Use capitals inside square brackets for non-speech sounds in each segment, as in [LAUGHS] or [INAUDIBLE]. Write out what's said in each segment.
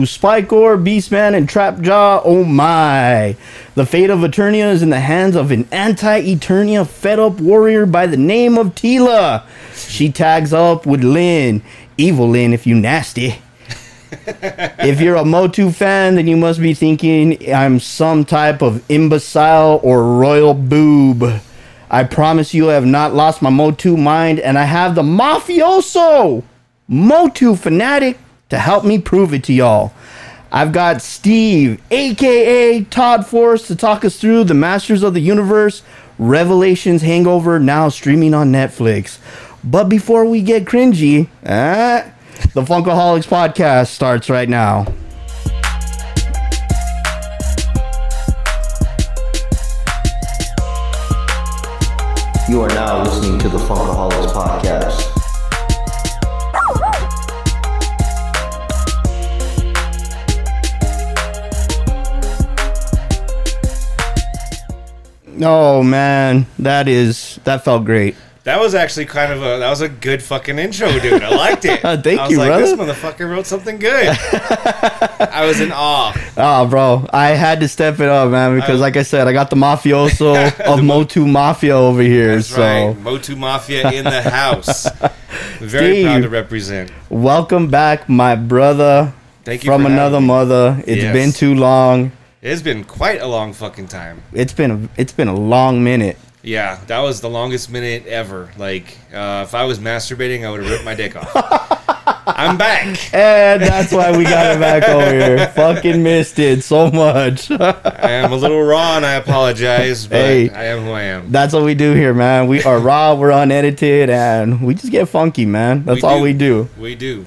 Ooh, Spikor, Beastman, and Trapjaw. Oh my. The fate of Eternia is in the hands of an anti Eternia fed up warrior by the name of Teela. She tags up with Lyn. Evil Lyn, if you nasty. [LAUGHS] if you're a Motu fan, then you must be thinking I'm some type of imbecile or royal boob. I promise you I have not lost my Motu mind, and I have the mafioso Motu fanatic to help me prove it to y'all. I've got Steve, aka Todd Force, to talk us through the Masters of the Universe Revelations Hangover, now streaming on Netflix. But before we get cringy, eh, the Funkaholiks podcast starts right now. You are now listening to the Funkaholiks Podcast. Oh man, that is that felt great. That was actually kind of a that was a good fucking intro, dude. I liked it. [LAUGHS] Uh, thank I was you, like, brother. This motherfucker wrote something good. [LAUGHS] I was in awe. Oh, bro, I had to step it up, man, because I- like I said, I got the mafioso [LAUGHS] of Motu Mafia over here. That's so right. Motu Mafia in the house. Very Steve. proud to represent. welcome back, my brother Thank you from another mother. It's Yes. been too long. It's been quite a long fucking time. It's been a, it's been a long minute. Yeah, that was the longest minute ever. Like, uh, if I was masturbating, I would have ripped my dick off. [LAUGHS] I'm back. And that's why we got it back over here. [LAUGHS] Fucking missed it so much. I am a little raw, and I apologize, but Hey. I am who I am. That's what we do here, man. We are raw, we're unedited, and we just get funky, man. That's We all do. we do. We do.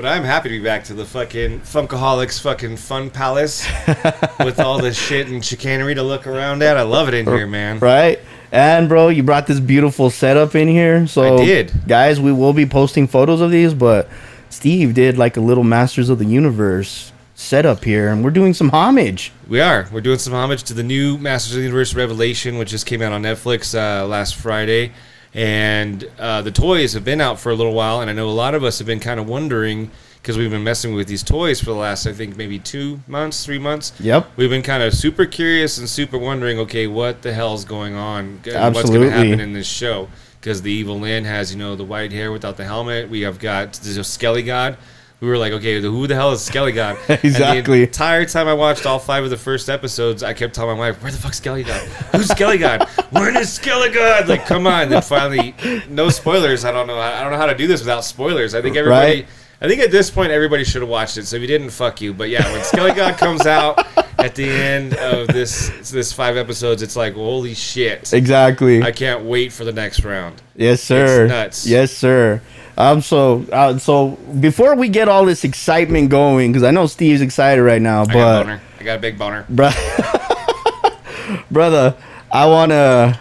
But I'm happy to be back to the fucking Funkaholiks fucking fun palace [LAUGHS] with all the shit and chicanery to look around at. I love it in here, man. Right? And bro, you brought this beautiful setup in here. So I did. Guys, we will be posting photos of these, but Steve did like a little Masters of the Universe setup here, and we're doing some homage. We are. We're doing some homage to the new Masters of the Universe Revelation, which just came out on Netflix uh, last Friday. And uh, the toys have been out for a little while, and I know a lot of us have been kind of wondering because we've been messing with these toys for the last, I think, maybe two months, three months. Yep. We've been kind of super curious and super wondering, okay, what the hell's going on? and What's going to happen in this show? Because the Evil Lyn has, you know, the white hair without the helmet. We have got the Skelegod. We were like, okay, who the hell is Skelegod? [LAUGHS] Exactly. the entire time I watched all five of the first episodes, I kept telling my wife, "Where the fuck's Skelegod? Who's Skelegod? Where is Skelegod?" Like, come on! Then finally, no spoilers. I don't know. I don't know how to do this without spoilers. I think everybody. Right. I think at this point everybody should have watched it. So if you didn't, fuck you. But yeah, when Skelegod comes out at the end of this this five episodes, it's like holy shit! Exactly. I can't wait for the next round. yes, sir. nuts. Yes, sir. Um. So, uh, so before we get all this excitement going, because I know Steve's excited right now, I got a but boner. I got a big boner. bro- [LAUGHS] brother, I wanna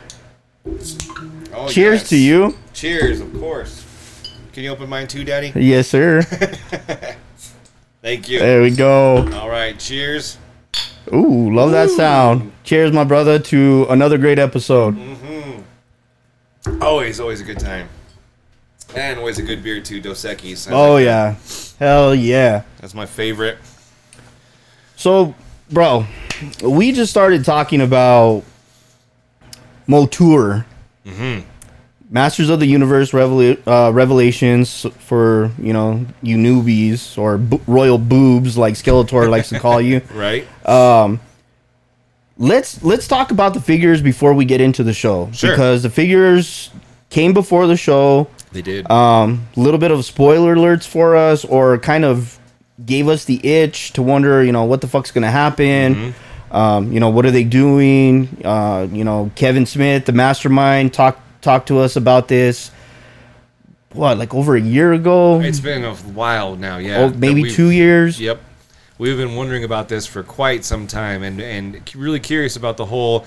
Oh, cheers yes. to you. Cheers, of course. Can you open mine too, Daddy? Yes, sir. [LAUGHS] Thank you. there we go. All right, cheers. Ooh, love that sound. Cheers, my brother, to another great episode. Mm-hmm. Always, always a good time. And always a good beer too, Dos Equis. I Oh like yeah, hell yeah. that. That's my favorite. So, bro, we just started talking about MOTUR, Mm-hmm. Masters of the Universe Revela- uh, Revelations for you know you newbies or bo- royal boobs like Skeletor likes to call you. [LAUGHS] Right? Let's let's talk about the figures before we get into the show Sure. because the figures came before the show. They did. um, a little bit of spoiler alerts for us, or kind of gave us the itch to wonder, you know, what the fuck's gonna happen. Um, you know, what are they doing? Uh, you know, Kevin Smith, the mastermind, talked talked to us about this. What, like over a year ago? it's been a while now, yeah. oh, maybe two years. Yep. We've been wondering about this for quite some time and, and really curious about the whole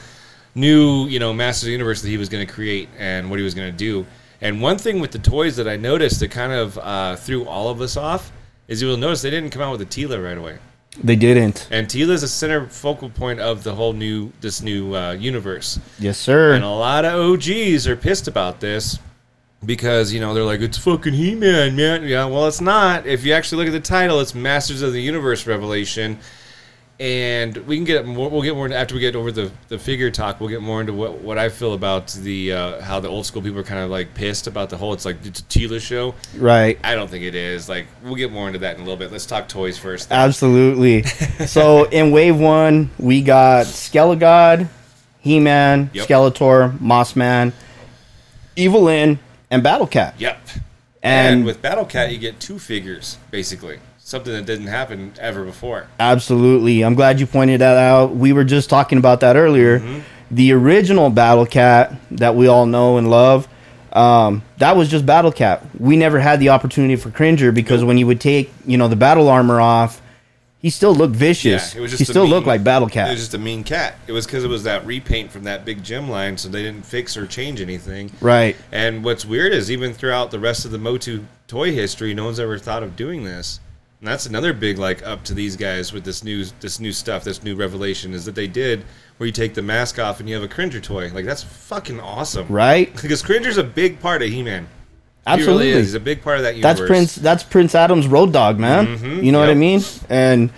new, you know, Masters of the Universe that he was going to create and what he was going to do. And one thing with the toys that I noticed that kind of uh, threw all of us off is you'll notice they didn't come out with a Teela right away. They didn't. And Teela is a center focal point of the whole new this new uh, universe. Yes, sir. And a lot of OGs are pissed about this because you know they're like it's fucking He-Man, man. Yeah, well, it's not. If you actually look at the title, it's Masters of the Universe Revelation, and we can get more. We'll get more into, after we get over the, the figure talk. We'll get more into what, what I feel about the uh, how the old school people are kind of like pissed about the whole. It's like it's a Teela show. Right. I don't think it is. Like we'll get more into that in a little bit. Let's talk toys first. Absolutely. [LAUGHS] so in wave one, we got Skelegod, He Man, Yep. Skeletor, Mossman, Evil Lyn, and Battle Cat. Yep. And, And, with Battle Cat, you get two figures basically. Something that didn't happen ever before. absolutely, I'm glad you pointed that out. We were just talking about that earlier. Mm-hmm. The original Battle Cat that we all know and love. Um, that was just Battle Cat. We never had the opportunity for Cringer because when you would take, you know, the battle armor off, he still looked vicious. Yeah, it was just he still mean- looked like Battle It Cat. was just a mean cat. It was because it was that repaint from that big gem line, so they didn't fix or change anything. right. And what's weird is even throughout the rest of the Motu toy history, no one's ever thought of doing this. And that's another big like up to these guys with this new this new stuff, this new revelation is that they did where you take the mask off and you have a Cringer toy. Like that's fucking awesome. Right? [LAUGHS] Because Cringer's a big part of He-Man. Absolutely. He really is. He's a big part of that universe. That's Prince. That's Prince Adam's road dog, man. Mhm, You know what I mean? And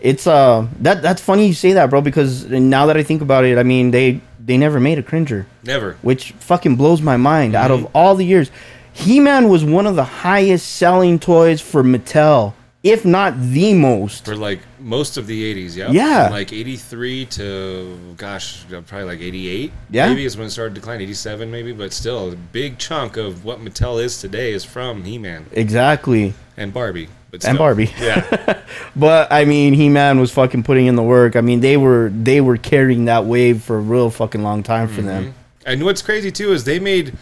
it's uh that that's funny you say that, bro. Because now that I think about it, I mean they they never made a Cringer, Never. which fucking blows my mind. Out Mm-hmm. of all the years, He Man was one of the highest selling toys for Mattel, if not the most. for like most of the 80s yeah Yeah. From like 83 to gosh uh, probably like 88 Yeah. maybe is when it started to decline 87 maybe but still a big chunk of what mattel is today is from he-man Exactly. and barbie but And. Barbie. yeah [LAUGHS] But I mean, He Man was fucking putting in the work. I mean, they were they were carrying that wave for a real fucking long time for mm-hmm. them. and what's crazy too is they made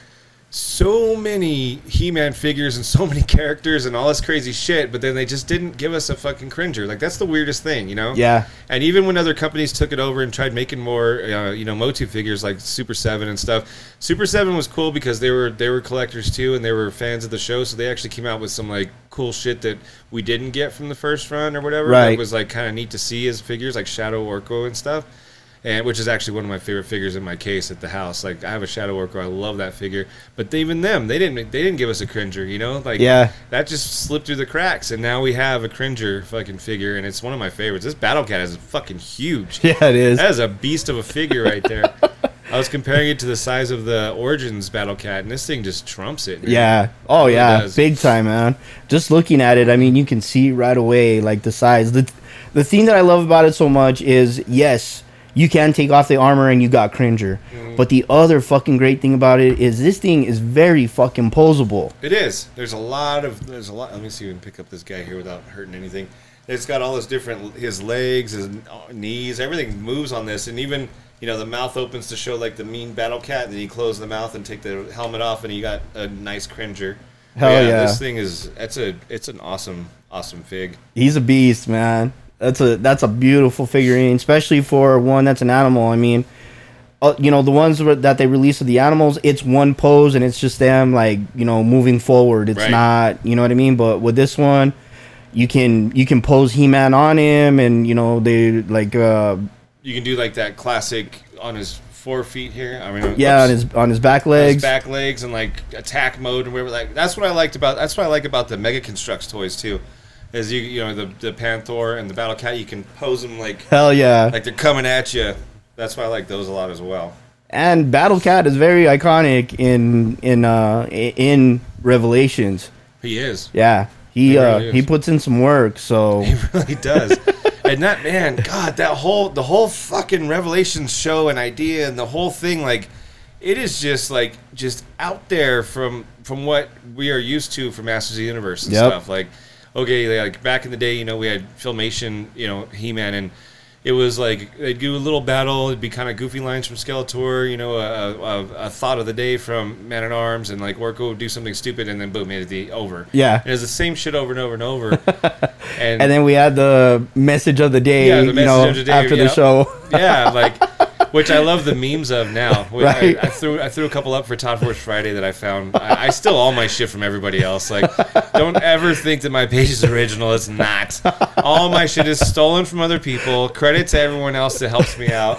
so many he-man figures and so [LAUGHS] many characters and all this crazy shit but then they just didn't give us a fucking cringer like that's the weirdest thing you know Yeah. And even when other companies took it over and tried making more, uh, you know, Motu figures like Super Seven and stuff, Super Seven was cool because they were they were collectors too, and they were fans of the show, so they actually came out with some like cool shit that we didn't get from the first run or whatever. Right. That was like kind of neat to see as figures, like Shadow Orko and stuff. And which is actually one of my favorite figures in my case at the house. Like I have a Shadow Orko, I love that figure. But they, even them, they didn't they didn't give us a cringer, you know? Like Yeah. that just slipped through the cracks, and now we have a Cringer fucking figure, and it's one of my favorites. This Battle Cat is fucking huge. [LAUGHS] Yeah, it is. That is a beast of a figure right there. [LAUGHS] I was comparing it to the size of the Origins Battle Cat, and this thing just trumps it. man. Yeah. Oh yeah. does. Big time, man. Just looking at it, I mean, you can see right away like the size. The the thing that I love about it so much is yes, you can take off the armor and you got Cringer. Mm-hmm. But the other fucking great thing about it is this thing is very fucking posable. It is. There's a lot of. There's a lot. Let me see if we can pick up this guy here without hurting anything. It's got all this different. His legs, his knees, everything moves on this, and even you know the mouth opens to show like the mean battle cat, and then you close the mouth and take the helmet off, and you got a nice cringer. Hell But yeah. This thing is. It's a. It's an awesome, awesome fig. He's a beast, man. That's a that's a beautiful figurine, especially for one that's an animal. I mean, uh, you know the ones that they release of the animals, it's one pose and it's just them like you know moving forward. It's Right. not, you know what I mean. But with this one, you can you can pose He Man on him, and you know they like uh You can do like that classic on his four feet here. I mean, yeah on his on his back his legs. back legs and like attack mode and whatever. Like that's what I liked about that's what I like about the Mega Construx toys too. Is you you know the the Panther and the Battle Cat you can pose them like Hell yeah! like they're coming at you. That's why I like those a lot as well. and Battle Cat is very iconic in in uh in Revelations. He is. Yeah, he He uh is. he puts in some work. So [LAUGHS] He really does. and that man, God, that whole the whole fucking Revelations show and idea and the whole thing, like, it is just like just out there from from what we are used to from Masters of the Universe and Yep. stuff. Like, okay, like back in the day, you know, we had Filmation, you know, He Man and. It was like they'd do a little battle. It'd be kind of goofy lines from Skeletor, you know, a, a, a thought of the day from Man at Arms, and like Orko would do something stupid, and then boom, it'd be over. Yeah. and it was the same shit over and over and over. [LAUGHS] and, and then we had the message of the day, Yeah, the you know, of the day, after the show. yeah, like [LAUGHS] which I love the memes of now. [LAUGHS] Right. I, I threw I threw a couple up for Todd Force Friday that I found. I, I steal all my shit from everybody else. Like, don't ever think that my page is original. It's not. All my shit is stolen from other people. Credit to everyone else that helps me out.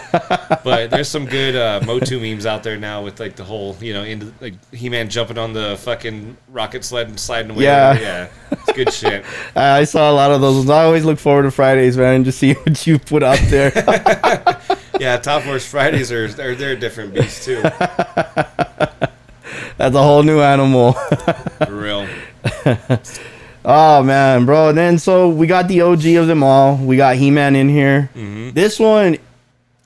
but there's some good uh, Motu memes out there now with like the whole, you know, into like He-Man jumping on the fucking rocket sled and sliding away. Yeah. yeah, it's good shit. [LAUGHS] I saw a lot of those. I always look forward to Fridays, man, and just see [LAUGHS] what you put out there. Yeah, Todd Force Fridays are they're, they're a different beast too, [LAUGHS] That's a whole new animal. [LAUGHS] for real. [LAUGHS] Oh man, bro. And then so we got the OG of them all. We got He Man in here. This one,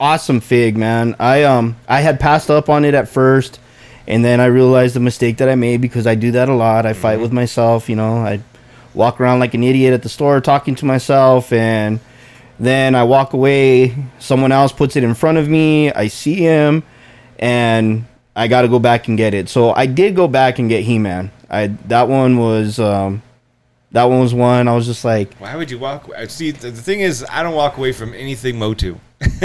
awesome fig, man. I um I had passed up on it at first, and then I realized the mistake that I made because I do that a lot. I fight with myself, you know. I walk around like an idiot at the store talking to myself, and then I walk away. Someone else puts it in front of me. I see him, and I got to go back and get it. So I did go back and get He Man. I that one was um that one was one. I was just like, Why would you walk? I See, the, the thing is, I don't walk away from anything Motu. [LAUGHS]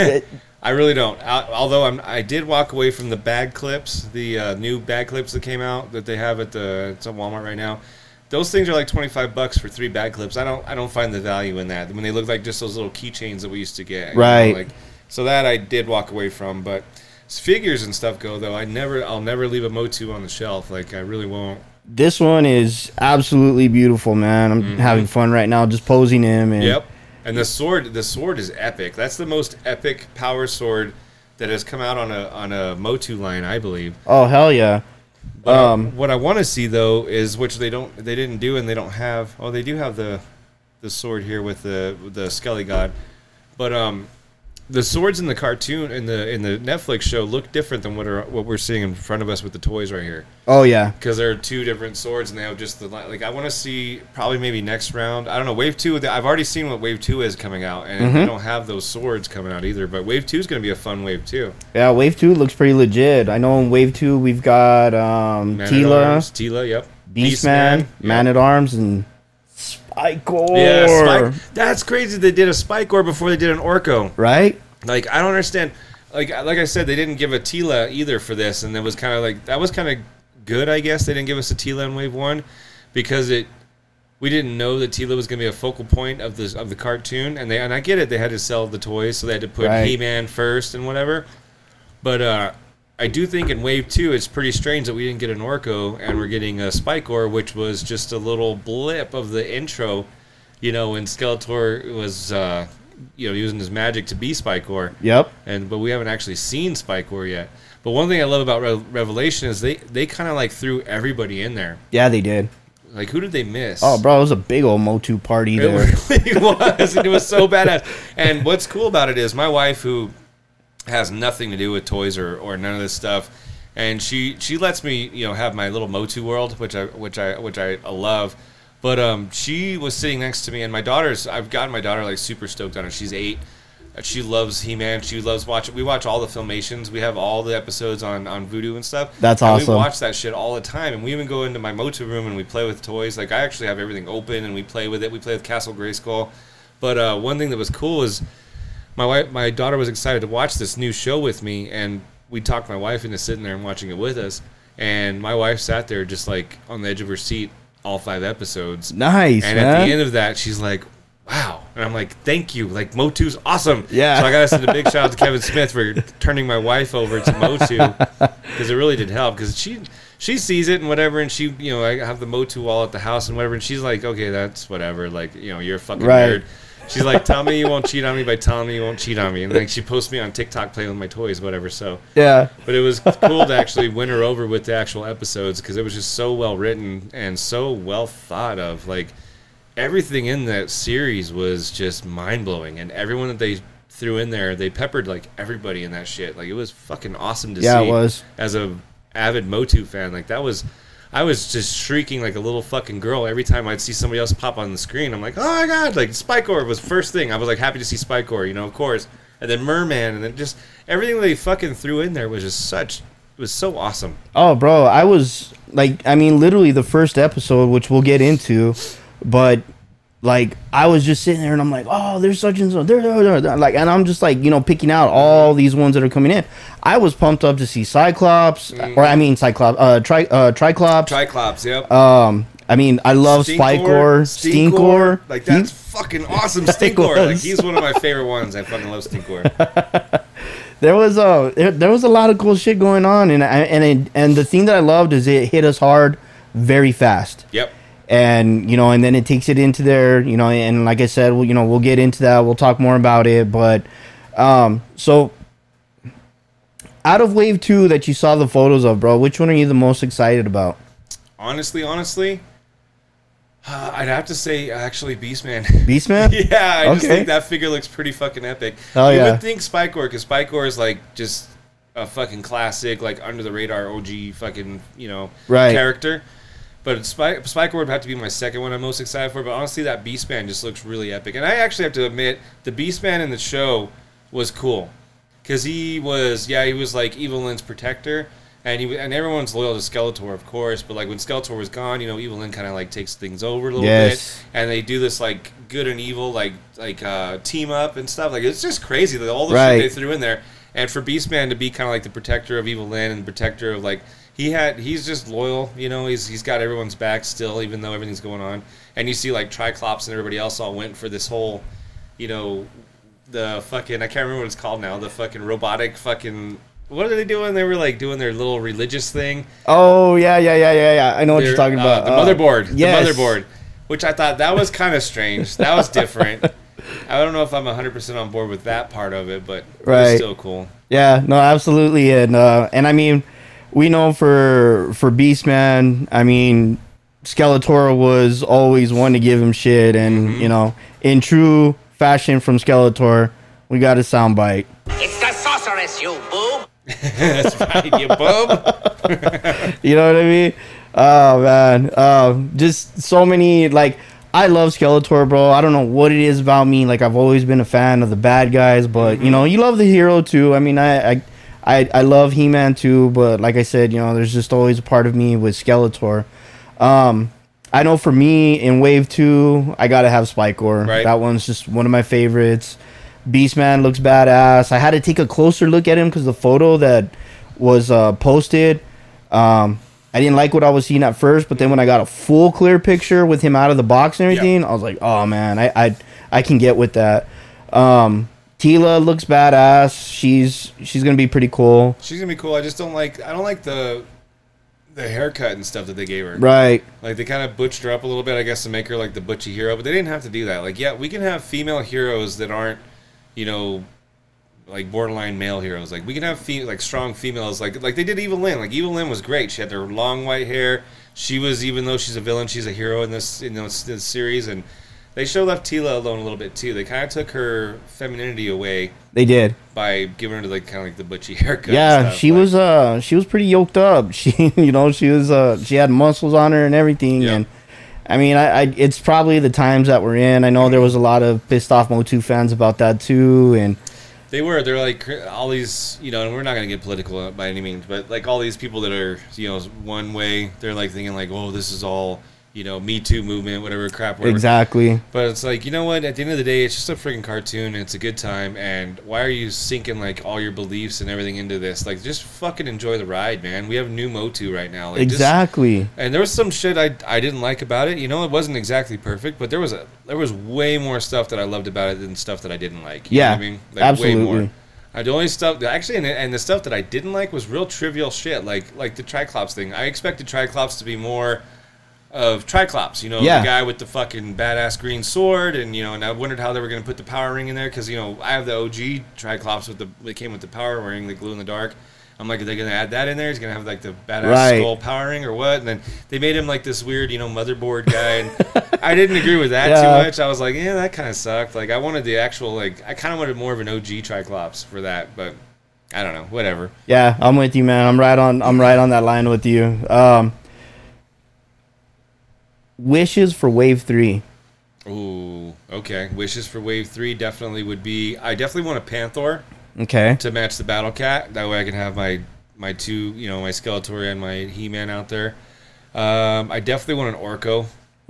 I really don't. I, although I'm, I did walk away from the bag clips, the uh, new bag clips that came out that they have at the it's at Walmart right now. Those things are like twenty five bucks for three bag clips. I don't I don't find the value in that when they look like just those little keychains that we used to get. you know, Right. like, so that I did walk away from, but as figures and stuff go though, I never I'll never leave a Motu on the shelf. Like I really won't. this one is absolutely beautiful, man. I'm mm-hmm. having fun right now, just posing him. And Yep. And the sword, the sword is epic. That's the most epic power sword that has come out on a on a Motu line, I believe. Oh hell yeah! But Um, what I want to see though is which they don't, they didn't do, and they don't have. Oh, they do have the the sword here with the with the Skelegod, but um, the swords in the cartoon in the in the Netflix show look different than what are what we're seeing in front of us with the toys right here. Oh yeah. because there are two different swords and they have just the like. I want to see probably maybe next round. I don't know. Wave two. I've already seen what Wave two is coming out, and Mm-hmm. they don't have those swords coming out either. But Wave two is going to be a fun wave too. Yeah, Wave Two looks pretty legit. I know in Wave Two we've got um, Man Teela, Teela, yep. Beastman, Man yep. at Arms, and Spikor. Yeah, Spike. That's crazy. They did a Spikor before they did an Orko. Right? Like I don't understand. Like like I said, they didn't give a Teela either for this, and it was kind of like that was kind of good. I guess they didn't give us a Teela in Wave One because it we didn't know that Teela was going to be a focal point of the of the cartoon, and they and I get it. They had to sell the toys, so they had to put Right. He Man first and whatever. But uh, I do think in Wave Two, it's pretty strange that we didn't get an Orko and we're getting a Spikor, which was just a little blip of the intro. You know, when Skeletor was uh, you know using his magic to be Spikor, Yep. and but we haven't actually seen Spikor yet. But one thing I love about Re- Revelation is they they kind of like threw everybody in there. Yeah, they did. Like who did they miss? Oh, bro, it was a big old Motu party It there. really [LAUGHS] was. It was so badass. And what's cool about it is my wife, who has nothing to do with toys or, or none of this stuff, and she she lets me you know have my little Motu world, which I which I which I love. But um, she was sitting next to me, and my daughter's. I've gotten my daughter like super stoked on it. She's eight. She loves He Man. She loves watching. We watch all the filmations. We have all the episodes on on Vudu and stuff. That's And awesome. We watch that shit all the time, and we even go into my Motu room and we play with toys. Like I actually have everything open, and we play with it. We play with Castle Grayskull. But uh, one thing that was cool is my wife, my daughter was excited to watch this new show with me, and we talked my wife into sitting there and watching it with us. And my wife sat there just like on the edge of her seat, all five episodes. Nice, And man. at the end of that, she's like, "Wow!" And I'm like, "Thank you." Like Motu's awesome. Yeah. So I gotta send a big shout out to [LAUGHS] Kevin Smith for turning my wife over to Motu because it really did help. Because she she sees it and whatever, and she you know I have the Motu wall at the house and whatever, and she's like, "Okay, that's whatever." Like you know, you're a fucking Right. nerd. She's like, "Tell me you won't cheat on me by telling me you won't cheat on me," and like she posts me on TikTok playing with my toys, whatever. So. yeah. But it was cool to actually win her over with the actual episodes because it was just so well written and so well thought of. Like everything in that series was just mind blowing, and everyone that they threw in there, they peppered like everybody in that shit. Like it was fucking awesome to Yeah, see. it was. as a avid Motu fan. Like that was. I was just shrieking like a little fucking girl every time I'd see somebody else pop on the screen. I'm like, oh my god! Like Spikor was first thing. I was like happy to see Spikor, you know, of course. And then Merman, and then just everything they fucking threw in there was just such. It was so awesome. Oh, bro, I was like, I mean, literally the first episode, which we'll get into, but like, I was just sitting there and I'm like, oh, there's such and so, there, there, there, there," like, and I'm just like, you know, picking out all these ones that are coming in. I was pumped up to see Cyclops, or I mean, Cyclops, uh, tri, uh, Triclops. Triclops, yep. um, I mean, I love Spikor, Stinkor. Like He- that's fucking [LAUGHS] awesome. Stinkor, like he's one of my favorite ones. I fucking love Stinkor. [LAUGHS] there was a there, there was a lot of cool shit going on, and I, and it, and the thing that I loved is it hit us hard, very fast, Yep. And you know, and then it takes it into there, you know, and like I said, well, you know, we'll get into that, we'll talk more about it, but um, so out of wave two that you saw the photos of, bro, which one are you the most excited about? Honestly, honestly, uh, I'd have to say actually Beastman. [LAUGHS] Beastman? [LAUGHS] yeah, I just think that figure looks pretty fucking epic. Oh, you yeah. would think Spikor, because Spikor is like just a fucking classic, like under the radar OG fucking you know Right. character. But Spike, Spikor would have to be my second one I'm most excited for. But honestly, that Beastman just looks really epic. And I actually have to admit, the Beastman in the show was cool because he was yeah he was like Evil Evelyn's protector. And he and everyone's loyal to Skeletor, of course. But like when Skeletor was gone, you know, Evil Evelyn kind of like takes things over a little Yes. bit and they do this like good and evil like like uh, team up and stuff. Like it's just crazy like, all the Right. shit they threw in there. And for Beastman to be kind of like the protector of Evil Lyn and the protector of like he had he's just loyal, you know. He's he's got everyone's back still, even though everything's going on. And you see like Triclops and everybody else all went for this whole, you know, the fucking I can't remember what it's called now. The fucking robotic fucking. What are they doing? They were like doing their little religious thing. Oh yeah, yeah, yeah, yeah, yeah. I know what you're talking uh, about. the Uh, motherboard. yes. The motherboard. Which I thought that was kind of strange. That was different. [LAUGHS] I don't know if I'm 100% on board with that part of it, but it Right. was still cool. Yeah, no, absolutely, and uh, and I mean, we know for for Beastman, I mean, Skeletor was always one to give him shit, and Mm-hmm. you know, in true fashion from Skeletor, we got a soundbite. It's the sorceress, you boob! [LAUGHS] That's right, you bub. [LAUGHS] You know what I mean? Oh man, uh, just so many like. I love Skeletor, bro. I don't know what it is about me. Like I've always been a fan of the bad guys, but you know, you love the hero too. I mean, I I I, I love He-Man too, but like I said, you know, there's just always a part of me with Skeletor. Um, I know for me in Wave Two, I gotta have Spikor. Right. That one's just one of my favorites. Beastman looks badass. I had to take a closer look at him because the photo that was uh, posted, um, I didn't like what I was seeing at first. But then when I got a full clear picture with him out of the box and everything, I was like, oh man, I I, I can get with that. Um, Teela looks badass. She's she's gonna be pretty cool. She's gonna be cool. I just don't like. I don't like the the haircut and stuff that they gave her. Right. Like they kind of butched her up a little bit, I guess, to make her like the butchy hero. But they didn't have to do that. Like, yeah, we can have female heroes that aren't, you know, like borderline male heroes. Like we can have fe- like strong females. Like like they did Evil Lyn. Like Evil Lyn was great. She had her long white hair. She was even though she's a villain, she's a hero in this in this, this series. And they should have left Teela alone a little bit too. They kind of took her femininity away They did. by giving her like kind of like the butchy haircut. Yeah, she Like, was uh she was pretty yoked up. [LAUGHS] She you know, she was uh she had muscles on her and everything Yeah. and I mean, I, I it's probably the times that we're in. I know there was a lot of pissed off Motu fans about that too and They were. They're like all these, you know, and we're not going to get political by any means, but like all these people that are, you know, one way, they're like thinking like, oh, this is all, you know, Me Too movement, whatever crap. Whatever. exactly. But it's like, you know what? At the end of the day, it's just a freaking cartoon. And it's a good time. And why are you sinking like all your beliefs and everything into this? Like, just fucking enjoy the ride, man. We have new Motu right now. Like, just- Exactly. and there was some shit I, I didn't like about it. You know, it wasn't exactly perfect, but there was a there was way more stuff that I loved about it than stuff that I didn't like. You know Yeah, I mean, absolutely. Way more. Uh, the only stuff actually, and, and the stuff that I didn't like was real trivial shit, like like the Triclops thing. I expected Triclops to be more of Triclops, you know, Yeah. the guy with the fucking badass green sword, and you know, and I wondered how they were going to put the power ring in there because you know I have the OG Triclops with the they came with the power ring, the glue in the dark. I'm like, are they going to add that in there? He's going to have like the badass Right. skull power ring or what? And then they made him like this weird, you know, motherboard guy. And I didn't agree with that [LAUGHS] Yeah. too much. I was like, yeah, that kind of sucked. Like I wanted the actual like I kind of wanted more of an OG Triclops for that, but I don't know, whatever. Yeah, I'm with you, man. I'm right on I'm right on that line with you. Um Wishes for Wave 3. Ooh, okay. Wishes for Wave Three definitely would be. I definitely want a Panther Okay. to match the Battle Cat. That way, I can have my my two, you know, my Skeletor and my He Man out there. Um, I definitely want an Orko.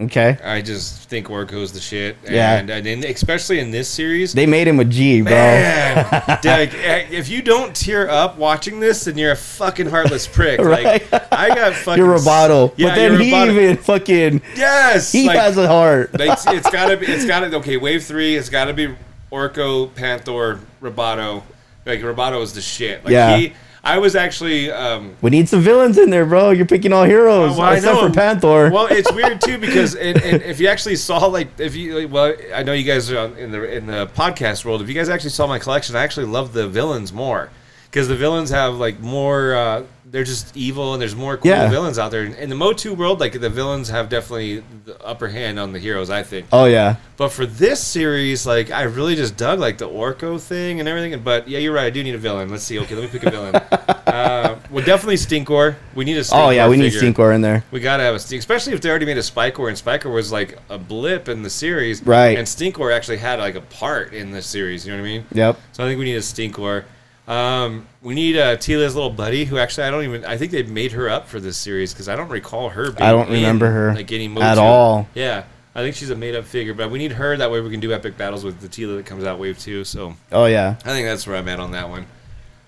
Okay. I just think Orko's the shit. Yeah. And, and in, especially in this series. They made him a G, bro. Man, [LAUGHS] like, eh, if you don't tear up watching this, then you're a fucking heartless prick. Right. Like, I got [LAUGHS] fucking. You're Roboto. Yeah, but then he Roboto. even fucking Yes, he like, has a heart. like, it's, it's [LAUGHS] gotta be. It's gotta. Okay, wave three. It's gotta be Orko, Panther, Roboto. Like Roboto is the shit. Like Yeah. he I was actually um We need some villains in there, bro. You're picking all heroes, well, I except know. for Panther. Well, it's [LAUGHS] weird too because and, and if you actually saw like if you well I know you guys are in the in the podcast world. If you guys actually saw my collection, I actually love the villains more because the villains have like more. Uh, they're just evil and there's more cool Yeah. villains out there. In the Motu world, like the villains have definitely the upper hand on the heroes. I think. oh yeah, But for this series, like I really just dug like the Orko thing and everything. But yeah, you're right. I do need a villain. Let's see. Okay, let me pick a villain. [LAUGHS] uh, well, definitely Stinkor. We need a. Stinkor oh yeah. We need figure. Stinkor in there. We gotta have a Stink, especially if they already made a Spikor, and Spikor was like a blip in the series, Right. And Stinkor actually had like a part in the series. You know what I mean? Yep. So I think we need a Stinkor. Um, we need uh, Teela's little buddy, who actually I don't even. I think they made her up for this series because I don't recall her. Being I don't in, remember her like getting at all. Yeah, I think she's a made up figure, but we need her. That way we can do epic battles with the Teela that comes out wave two. So Oh yeah. I think that's where I'm at on that one.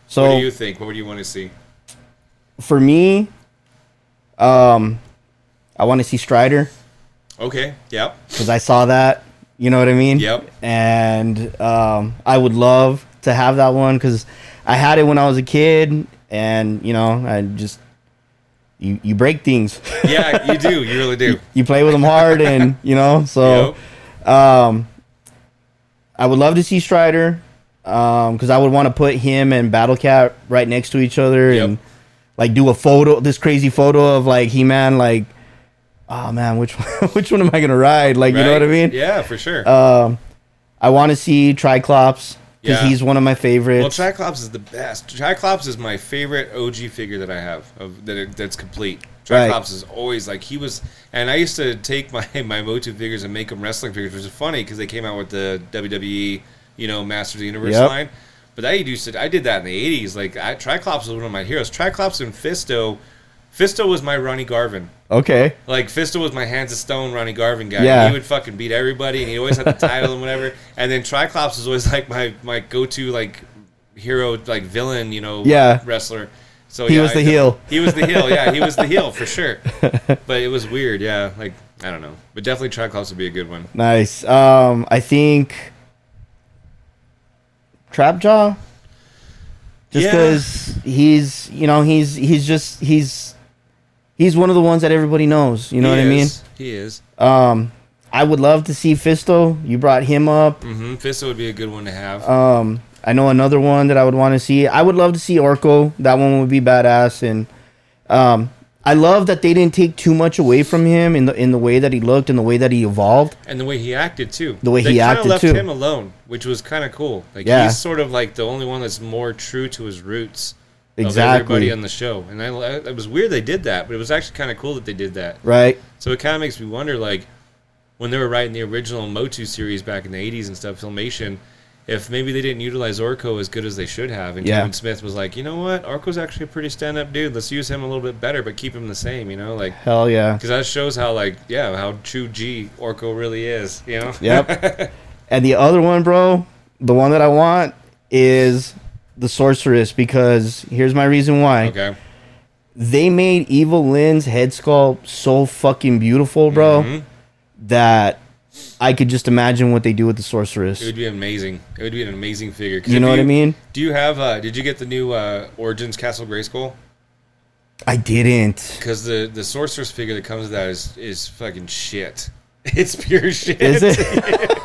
So what do you think? What would you want to see? for me, um, I want to see Strider Okay. Yep. because I saw that. You know what I mean? Yep. And um, I would love to have that one because I had it when I was a kid, and you know, I just you you break things. [LAUGHS] Yeah, you do. You really do. you play with them hard, and you know, so Yep. um, I would love to see Strider Um, because I would want to put him and Battle Cat right next to each other Yep. and like do a photo, this crazy photo of like He Man, like. Oh man, which one, [LAUGHS] which one am I gonna ride? Like, you know what I mean? Yeah, for sure. Um, I want to see Triclops because Yeah. he's one of my favorites. Well. Triclops is the best. Triclops is my favorite OG figure that I have of that that's complete. Right. Triclops is always like he was, and I used to take my [LAUGHS] my Motu figures and make them wrestling figures, which is funny because they came out with the WWE, you know, Masters of the Universe Yep. line. But I used to, I did that in the '80s. Like I, Triclops was one of my heroes. Triclops and Fisto. Fisto was my Ronnie Garvin. okay, Like Fisto was my hands of stone Ronnie Garvin guy. Yeah. He would fucking beat everybody and he always had the title and whatever. And then Triclops was always like my my go to like hero like villain, you know, Yeah. wrestler. So He yeah, was the I- heel. He was the heel, yeah, he was the heel for sure. [LAUGHS] But it was weird, yeah. Like I don't know. But definitely Triclops would be a good one. nice. Um, I think Trapjaw, just Yeah. because he's you know he's he's just he's he's one of the ones that everybody knows. You know He what I mean? He is. Um, I would love to see Fisto. You brought him up. Mm-hmm. Fisto would be a good one to have. Um, I know another one that I would want to see. I would love to see Orko. That one would be badass. And um, I love that they didn't take too much away from him in the in the way that he looked and the way that he evolved. and the way he acted too. The way they he acted, left too. him alone, which was kind of cool. Like Yeah. he's sort of like the only one that's more true to his roots. Of Exactly. everybody on the show, and I, it was weird they did that, but it was actually kind of cool that they did that. Right? So it kind of makes me wonder, like, when they were writing the original Motu series back in the '80s and stuff, Filmation, if maybe they didn't utilize Orko as good as they should have, and Yeah. Kevin Smith was like, you know what, Orko's actually a pretty stand-up dude. Let's use him a little bit better, but keep him the same, you know, like. Hell yeah. Because that shows how, like, yeah, how true G Orko really is, you know? Yep. [LAUGHS] and the other one, bro, the one that I want is the sorceress because here's my reason why. okay. They made Evil Lyn's head sculpt so fucking beautiful, bro, Mhm. that I could just imagine what they do with the sorceress. It would be amazing. It would be an amazing figure. You know what I mean? Do you have? uh Did you get the new uh Origins Castle Grayskull? I didn't. Because the the sorceress figure that comes with that is is fucking shit. [LAUGHS] It's pure shit. Is it? [LAUGHS]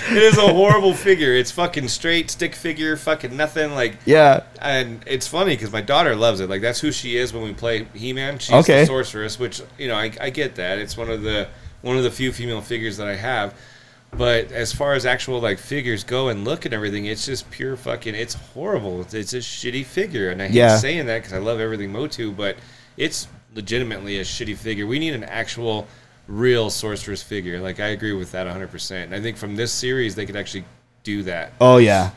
[LAUGHS] it is a horrible figure. It's fucking straight stick figure, fucking nothing. Like, yeah. and it's funny because my daughter loves it. Like that's who she is when we play He Man. She's Okay. the sorceress, which you know I, I get that. It's one of the one of the few female figures that I have. But as far as actual like figures go and look and everything, it's just pure fucking. It's horrible. It's, a shitty figure, and I hate Yeah. saying that because I love everything Motu, but it's legitimately a shitty figure. We need an actual, real sorceress figure. Like I agree with that 100. percent And I think from this series they could actually do that. Oh yeah.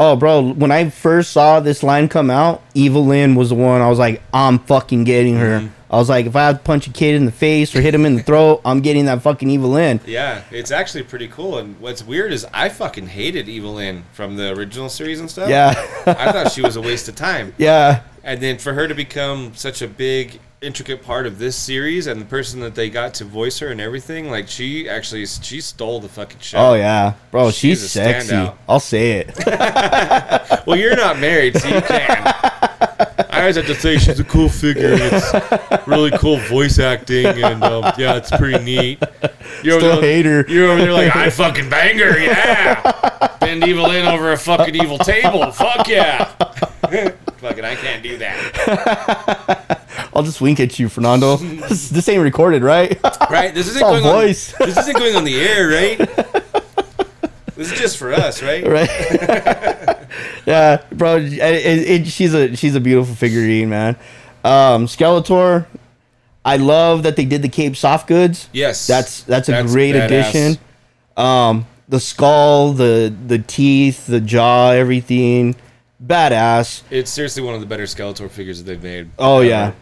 Oh, bro, when I first saw this line come out, Evil Lyn was the one. I was like, I'm fucking getting her. Mhm. I was like, if I have to punch a kid in the face or hit him in the throat, [LAUGHS] I'm getting that fucking Evil Lyn. Yeah, it's actually pretty cool. And what's weird is I fucking hated Evil Lyn from the original series and stuff. Yeah. I thought she was a waste of time. [LAUGHS] yeah. And then for her to become such a big intricate part of this series, and the person that they got to voice her and everything, like she actually she stole the fucking show. Oh yeah, bro, she's, She's sexy. standout. I'll say it. [LAUGHS] [LAUGHS] Well, you're not married, so you can. I always have to say she's a cool figure. It's really cool voice acting, and um, yeah, it's pretty neat. You're Still over there- hate her. You're over there like I fucking [LAUGHS] bang her, yeah. Bend Evil Lyn over a fucking evil table. Fuck yeah. fucking, I can't do that. I'll just wink at you, Fernando. [LAUGHS] this, this ain't recorded, right? Right? This [LAUGHS] isn't going voice. on. [LAUGHS] This isn't going on the air, right? This is just for us, right? right? yeah, bro. It, it, it- she's a she's a beautiful figurine, man. Um, Skeletor. I love that they did the Cape soft goods. Yes. That's that's a That's great badass. addition. Um, the skull, the the teeth, the jaw, everything, badass. It's seriously one of the better Skeletor figures that they've made. Oh ever. yeah.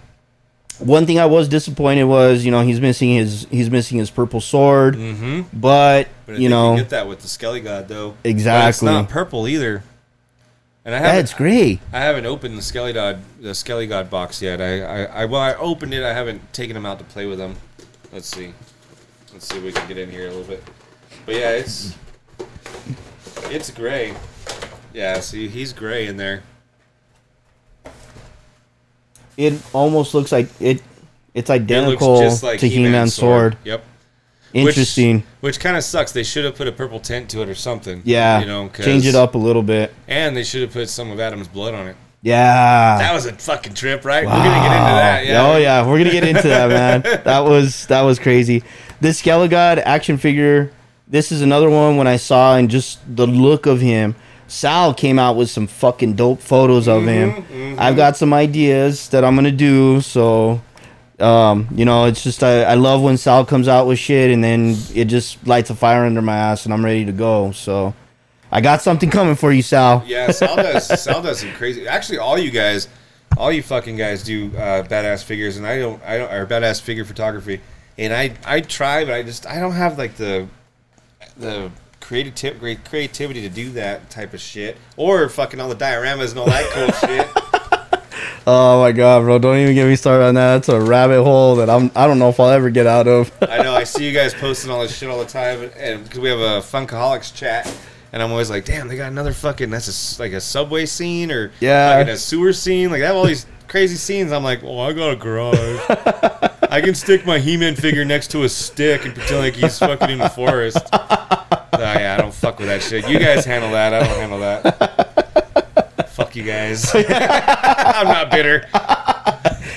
One thing I was disappointed was, you know, he's missing his he's missing his purple sword, mm-hmm. but, But you know, you get that with the Skelegod though. But Exactly. it's not purple either. And I haven't, that's great. I haven't opened the Skelegod the Skelegod box yet. I, I, I well I opened it. I haven't taken him out to play with him. Let's see. Let's see if we can get in here a little bit. But yeah, it's it's gray. Yeah, see, he's gray in there. It almost looks like it. It's It identical just like to He-Man's sword. Yep. Interesting. Which, which kind of sucks. They should have put a purple tint to it or something. yeah, You know, 'cause- change it up a little bit. And they should have put some of Adam's blood on it. Yeah. That was a fucking trip, right? We're gonna get into that. Yeah. Oh yeah, we're gonna get into that, man. [LAUGHS] that was that was crazy. This Skelegod action figure. This is another one when I saw and just the look of him. Sal came out with some fucking dope photos of Mm-hmm, him. I've got some ideas that I'm gonna do. So, um, you know, it's just I, I love when Sal comes out with shit and then it just lights a fire under my ass and I'm ready to go. So, I got something coming for you, Sal. Yeah, Sal does. [LAUGHS] Sal does some crazy. Actually, all you guys, all you fucking guys do uh, badass figures, and I don't. I don't. Or badass figure photography, and I. I try, but I just. I don't have like the, the creative great creativity to do that type of shit, or fucking all the dioramas and all that cool [LAUGHS] shit. Oh my god, bro! Don't even get me started on that. That's a rabbit hole that I'm. I don't know if I'll ever get out of. [LAUGHS] I know. I see you guys [LAUGHS] posting all this shit all the time, and because we have a Funkaholiks chat, and I'm always like, damn, they got another fucking that's a like a subway scene or Yeah. like in a sewer scene. Like they have all these crazy scenes. I'm like, well, I got a garage. I can stick my He-Man figure next to a stick and pretend like he's fucking in the forest. I don't fuck with that shit. You guys handle that. I don't handle that. fuck you guys. [LAUGHS] I'm not bitter. [LAUGHS]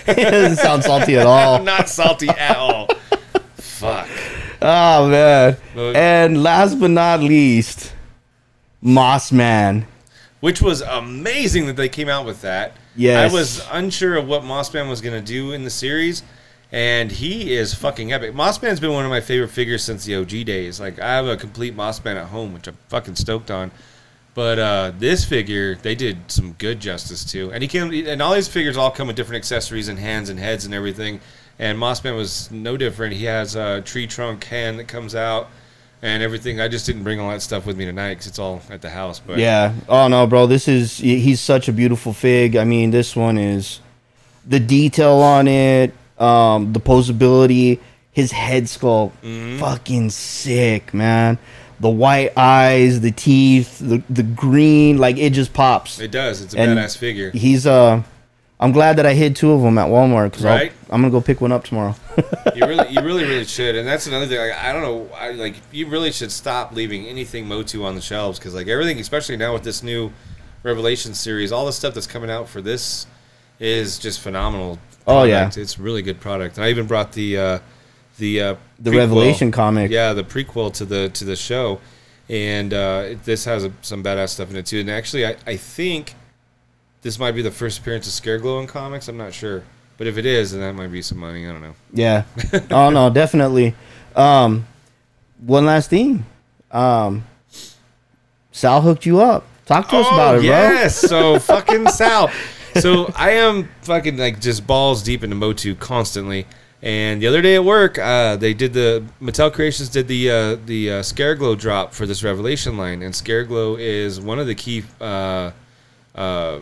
it doesn't sound salty at all. I'm not salty at all. Fuck. Oh man! Well- And last but not least, Moss Man. which was amazing that they came out with that. Yes. I was unsure of what Mossman was going to do in the series, and he is fucking epic. Mossman's been one of my favorite figures since the OG days. Like I have a complete Mossman at home, which I'm fucking stoked on. But uh, this figure, they did some good justice to, and he came, and all his figures all come with different accessories and hands and heads and everything. And Mossman was no different. He has a tree trunk hand that comes out and everything. I just didn't bring all that stuff with me tonight because it's all at the house. But Yeah. Oh no, bro. This is he's such a beautiful fig. I mean, this one is the detail on it, um, the posability, his head sculpt, Mm-hmm. fucking sick, man. The white eyes, the teeth, the the green, like it just pops. It does. It's a And badass figure. He's uh, I'm glad that I hid two of them at Walmart because Right? I'm gonna go pick one up tomorrow. [LAUGHS] You really, you really, really should. And that's another thing. Like, I don't know. I like you really should stop leaving anything Motu on the shelves because like everything, especially now with this new Revelation series, all the stuff that's coming out for this is just phenomenal. Oh, yeah. product. it's really good product. And I even brought the uh, the uh, The prequel. Revelation comic. Yeah, the prequel to the to the show, and uh, it- this has a, some badass stuff in it too. And actually, I, I think this might be the first appearance of Scareglow in comics. I'm not sure, but if it is, then that might be some money. I don't know. Yeah. [LAUGHS] oh no, definitely. Um, one last thing. Um, Sal hooked you up. Talk to us about it, Oh, yes. so fucking Sal. [LAUGHS] So I am fucking like just balls deep into Motu constantly. And the other day at work, uh, they did the Mattel Creations did the uh, the uh, Scareglow drop for this Revelation line, and Scareglow is one of the key uh, uh,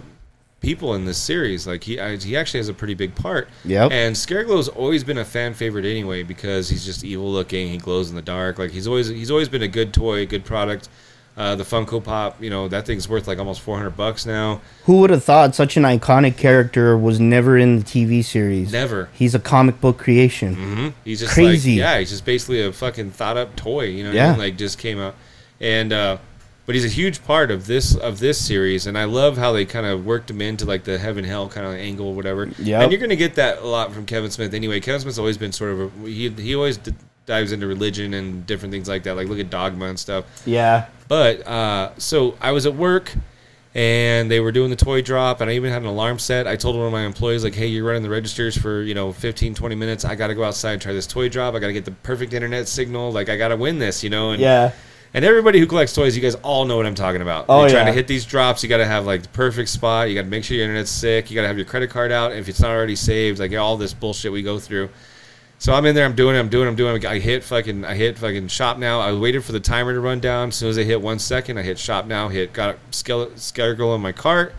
people in this series. Like he I, he actually has a pretty big part. Yep. And Scareglow's always been a fan favorite anyway because he's just evil looking. He glows in the dark. Like he's always he's always been a good toy, good product. Uh, the Funko Pop, you know, that thing's worth like almost 400 bucks now. Who would have thought such an iconic character was never in the TV series? Never. He's a comic book creation. hmm He's just Crazy. like yeah, he's just basically a fucking thought up toy, you know. I Yeah. mean? Like just came out, and uh, but he's a huge part of this of this series, and I love how they kind of worked him into like the heaven hell kind of angle, or whatever. Yeah. And you're gonna get that a lot from Kevin Smith anyway. Kevin Smith's always been sort of a, he he always d- dives into religion and different things like that. Like look at Dogma and stuff. Yeah. But uh, so I was at work and they were doing the toy drop and I even had an alarm set. I told one of my employees like, "Hey, you're running the registers for, you know, 15 20 minutes. I got to go outside and try this toy drop. I got to get the perfect internet signal. Like I got to win this, you know." And Yeah. and everybody who collects toys, you guys all know what I'm talking about. Oh, You're trying to hit these drops, you got to have like the perfect spot. You got to make sure your internet's sick. You got to have your credit card out if it's not already saved. Like all this bullshit we go through. So I'm in there. I'm doing it. I'm doing. it, I'm doing. it. I hit fucking. I hit fucking shop now. I waited for the timer to run down. As soon as I hit one second, I hit shop now. Hit got Scareglow in my cart,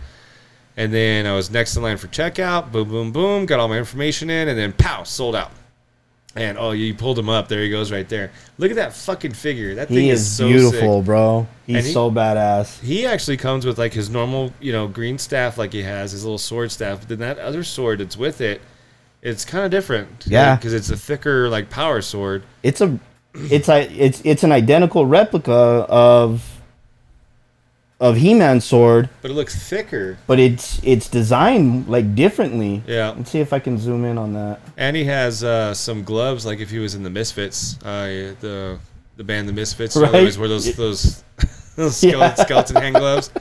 and then I was next in line for checkout. Boom, boom, boom. Got all my information in, and then pow, sold out. And oh, you pulled him up. There he goes, right there. Look at that fucking figure. That thing He is, is so beautiful, sick. bro. He's he- so badass. He actually comes with like his normal, you know, green staff, like he has his little sword staff. But then that other sword that's with it, it's kind of different. Yeah. because it's a thicker, like power sword. It's a it's a it's it's an identical replica of of He-Man's sword, but it looks thicker. but it's it's designed like differently. Yeah. Let's see if I can zoom in on that. And he has uh, some gloves, like if he was in the Misfits, uh, the the band the Misfits. You know, they Right. always wear those those [LAUGHS] those [LAUGHS] Yeah. skeleton, skeleton hand gloves.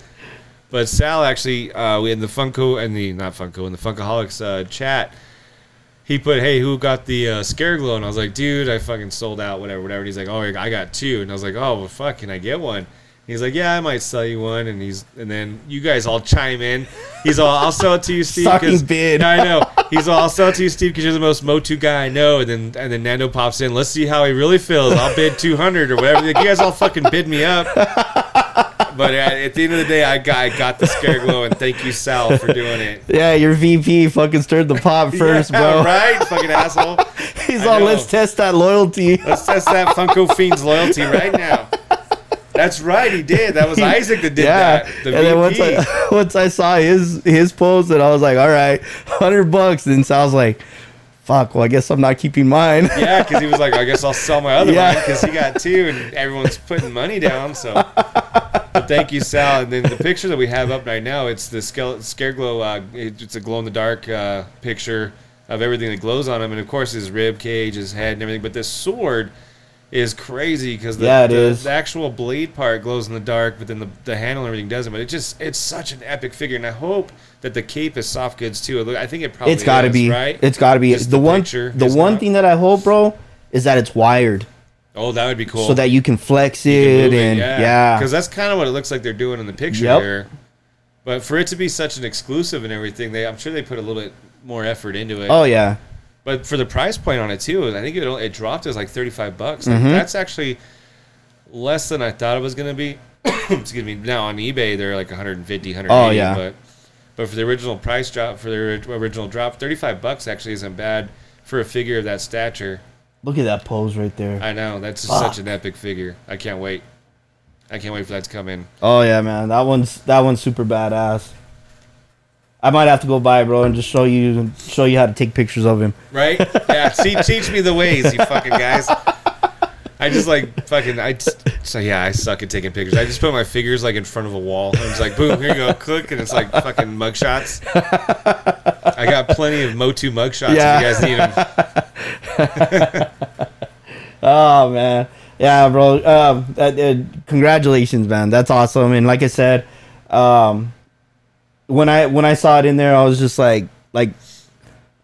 But Sal actually, uh, in the Funko and the not Funko in the Funkaholiks uh, chat, he put, "Hey, who got the uh, Scareglow?" And I was like, "Dude, I fucking sold out, whatever, whatever." And he's like, "Oh, I got two. And I was like, "Oh, well, fuck, can I get one?" He's like, "Yeah, I might sell you one." And he's and then you guys all chime in. He's all, "I'll sell it to you, Steve." Sucking 'cause-" bid. I know. He's all, "I'll sell it to you, Steve, because you're the most Motu guy I know." And then and then Nando pops in. Let's see how he really feels. I'll bid two hundred or whatever. Like, you guys all fucking bid me up. But at the end of the day, I got, I got the Scareglow, and thank you, Sal, for doing it. Yeah, your VP fucking stirred the pot [LAUGHS] first, Yeah, bro. Right? Fucking asshole. [LAUGHS] He's I all, know. let's test that loyalty. Let's test that Funko Fiend's loyalty right now. That's right, he did. That was [LAUGHS] Isaac that did yeah, that. The and then once I once I saw his his post, and I was like, all right, hundred bucks. And Sal's like, fuck. Well, I guess I'm not keeping mine. yeah, because he was like, I guess I'll sell my other Yeah. one because he got two, and everyone's putting money down. So, but thank you, Sal. And then the picture that we have up right now, it's the Scare- Scareglow. Uh, it's a glow in the dark uh, picture of everything that glows on him, and of course his rib cage, his head, and everything. But this sword is crazy because the, Yeah, the, the actual blade part glows in the dark, but then the, the handle and everything doesn't. But it just it's such an epic figure, and I hope that the cape is soft goods too. I think it probably it's got to be. right. It's got to be. Just the, the one. the one thing that I hope, bro, is that it's wired Oh, that would be cool. so that you can flex You can it and yeah. because that's kind of what it looks like they're doing in the picture Yep. here. But for it to be such an exclusive and everything, they I'm sure they put a little bit more effort into it. oh yeah. But for the price point on it too, I think it it dropped as like 35 bucks. Like, Mm-hmm. That's actually less than I thought it was going to be. [COUGHS] Excuse me. Now on eBay they're like 150, 180. Oh, yeah. But but for the original price drop for the original drop, 35 bucks actually isn't bad for a figure of that stature. Look at that pose right there. I know that's Fuck. such an epic figure. I can't wait. I can't wait for that to come in. Oh yeah, man. That one's that one's super badass. I might have to go by, bro, and just show you show you how to take pictures of him. Right? Yeah. See, [LAUGHS] teach me the ways, you fucking guys. I just like fucking. I just, so yeah, I suck at taking pictures. I just put my figures like in front of a wall. I'm just like, boom, here you go, click, and it's like fucking mugshots. I got plenty of Motu mugshots Yeah. if you guys need them. [LAUGHS] Oh man, yeah, bro. Um, that, uh, congratulations, man. That's awesome. And like I said, um, when I when I saw it in there, I was just like, like, I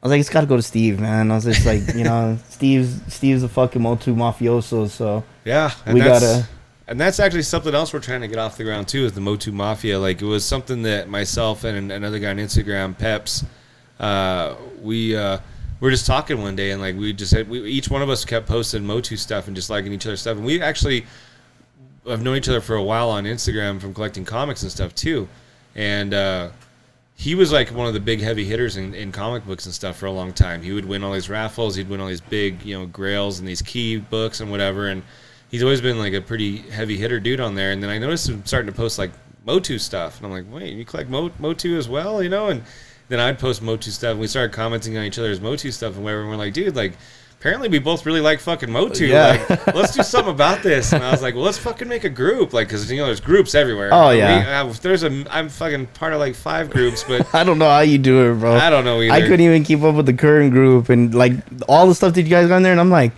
was like, it's got to go to Steve, man. I was just like, you know, [LAUGHS] Steve's Steve's a fucking Motu mafioso, so Yeah, and We that's, gotta- And that's actually something else we're trying to get off the ground too. Is the Motu Mafia? Like it was something that myself and another guy on Instagram, Peps, uh, we uh, we were just talking one day, and like we just had, we, each one of us kept posting Motu stuff and just liking each other's stuff, and we actually have known each other for a while on Instagram from collecting comics and stuff too, and. Uh, he was like one of the big heavy hitters in, in comic books and stuff for a long time. He would win all these raffles, he'd win all these big, you know, grails and these key books and whatever. And he's always been like a pretty heavy hitter dude on there. And then I noticed him starting to post like Motu stuff, and I'm like, wait, you collect Mo- Motu as well, you know? And then I'd post Motu stuff, and we started commenting on each other's Motu stuff and whatever. And we're like, dude, like. Apparently, we both really like fucking Motu. Yeah. Like, let's do something about this. And I was like, well, let's fucking make a group. Like, because, you know, there's groups everywhere. Oh, We- yeah. uh, there's a, I'm fucking part of like five groups, but [LAUGHS] I don't know how you do it, bro. I don't know either. I couldn't even keep up with the current group and like all the stuff that you guys got in there, and I'm like,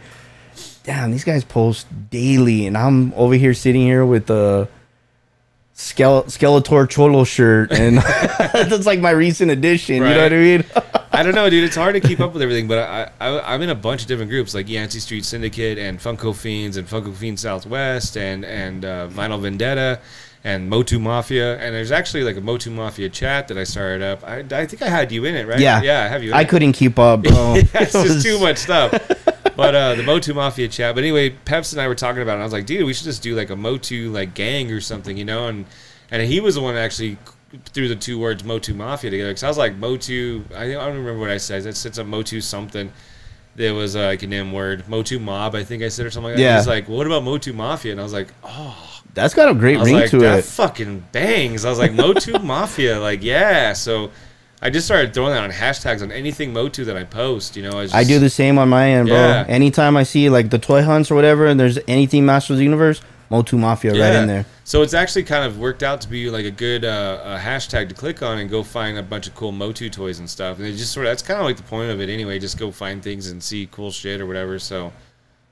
damn, these guys post daily, and I'm over here sitting here with a Skeletor Cholo shirt, and [LAUGHS] that's like my recent addition. You know what I mean? [LAUGHS] I don't know, dude. It's hard to keep up with everything, but I, I I'm in a bunch of different groups like Yancey Street Syndicate and Funko Fiends and Funko Fiends Southwest and and uh, Vinyl Vendetta and Motu Mafia. And there's actually like a Motu Mafia chat that I started up. I, I think I had you in it, right? Yeah, yeah, I have you. In I it. couldn't keep up, bro. [LAUGHS] it's just too much stuff. But uh, the Motu Mafia chat. But anyway, Peps and I were talking about it. And I was like, dude, we should just do like a Motu like gang or something, you know? And and he was the one that actually threw the two words Motu Mafia together. Because I was like Motu. I, I don't remember what I said. I said some Motu something. There was uh, like an M word, Motu Mob. I think I said or something like that. Yeah. He's like, well, what about Motu Mafia? And I was like, oh, That's got a great I was ring like, to that it. fucking bangs. I was like, Motu [LAUGHS] Mafia, like, yeah. So I just started throwing that on hashtags on anything Motu that I post. You know, I do the same on my end, bro. Yeah. Anytime I see like the toy hunts or whatever, and there's anything Masters Universe, Motu Mafia right in there. So it's actually kind of worked out to be like a good uh, a hashtag to click on and go find a bunch of cool Motu toys and stuff. And it just sort of that's kind of like the point of it anyway. Just go find things and see cool shit or whatever. So,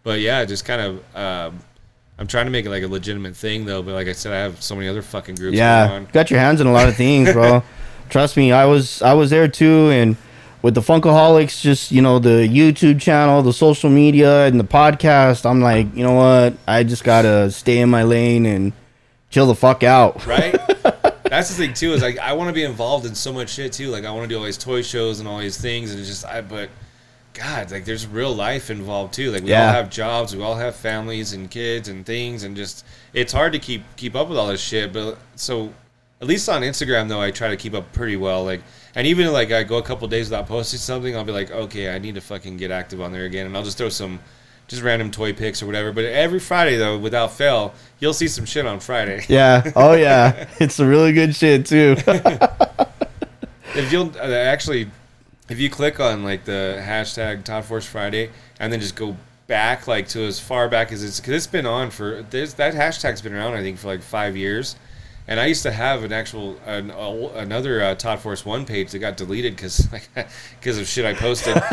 but yeah, just kind of. Um, I'm trying to make it like a legitimate thing though, but like I said, I have so many other fucking groups going Yeah, on. got your hands in a lot of things, bro. [LAUGHS] Trust me, I was I was there too, and with the Funkaholiks, just you know the YouTube channel, the social media, and the podcast. I'm like, you know what? I just gotta stay in my lane and chill the fuck out. [LAUGHS] right? That's the thing too. Is like I want to be involved in so much shit too. Like I want to do all these toy shows and all these things, and it's just I. But God, like there's real life involved too. Like we Yeah. all have jobs, we all have families and kids and things, and just it's hard to keep keep up with all this shit. But so at least on Instagram though, I try to keep up pretty well. Like and even like I go a couple days without posting something, I'll be like, okay, I need to fucking get active on there again, and I'll just throw some. Just random toy pics or whatever, but every Friday though, without fail, you'll see some shit on Friday. Yeah. [LAUGHS] Oh yeah. it's a really good shit too. [LAUGHS] [LAUGHS] if you'll uh, actually if you click on like the hashtag Todd Force Friday and then just go back like to as far back as it's because it's been on for this that hashtag's been around I think for like five years, and I used to have an actual an, another uh, Todd Force One page that got deleted because because [LAUGHS] of shit I posted, [LAUGHS]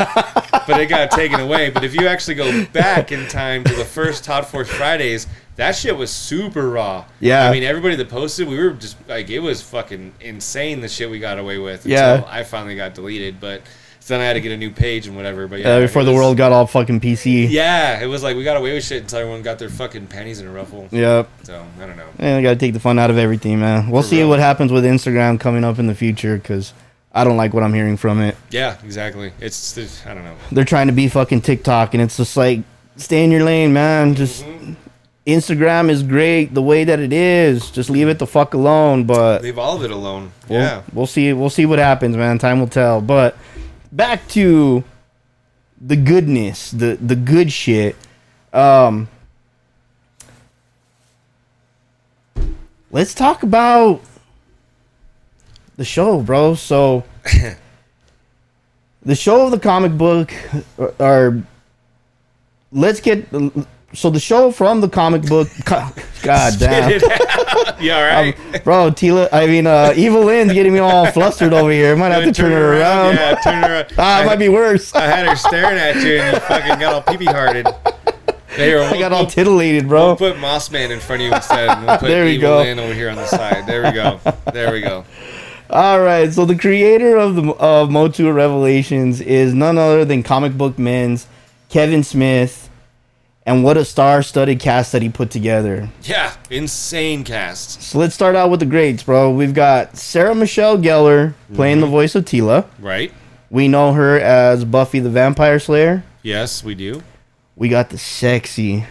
but it got taken away. But if you actually go back in time to the first Todd Force Fridays. That shit was super raw. Yeah. I mean, everybody that posted, we were just like, it was fucking insane the shit we got away with. Until Yeah. I finally got deleted, but so then I had to get a new page and whatever. But yeah, uh, before the world got all fucking PC. Yeah, it was like we got away with shit until everyone got their fucking panties in a ruffle. Yep. So I don't know. And I gotta take the fun out of everything, man. We'll For see real. what happens with Instagram coming up in the future because I don't like what I'm hearing from it. Yeah, exactly. It's it's- I don't know. They're trying to be fucking TikTok, and it's just like, stay in your lane, man. Just Instagram is great the way that it is. Just leave it the fuck alone. But Leave all of it alone. we'll, yeah. we'll see. We'll see what happens, man. Time will tell. But back to the goodness, the the good shit. Um, let's talk about the show, bro. So [LAUGHS] the show of the comic book or, are let's get so the show from the comic book [LAUGHS] god damn Get it out. [LAUGHS] You all right? um, bro, Teela, I mean, uh, Evil Lyn's getting me all [LAUGHS] flustered over here. I Might have to turn her around. Yeah, turn her around. Ah, it I, might be worse. I had her staring at you, and you fucking got all pee hearted. There, I got all titillated, bro. We'll put Moss Man in front of you instead. And we'll put There we Evil go. Lyn over here on the side. There we go. There we go. All right, so the creator of the of Motu Revelations is none other than comic book men's Kevin Smith, and what a star-studded cast that he put together. Yeah, insane cast. So let's start out with the greats, bro. We've got Sarah Michelle Gellar playing the voice of Teela. Right? We know her as Buffy the Vampire Slayer. Yes, we do. We got the sexy,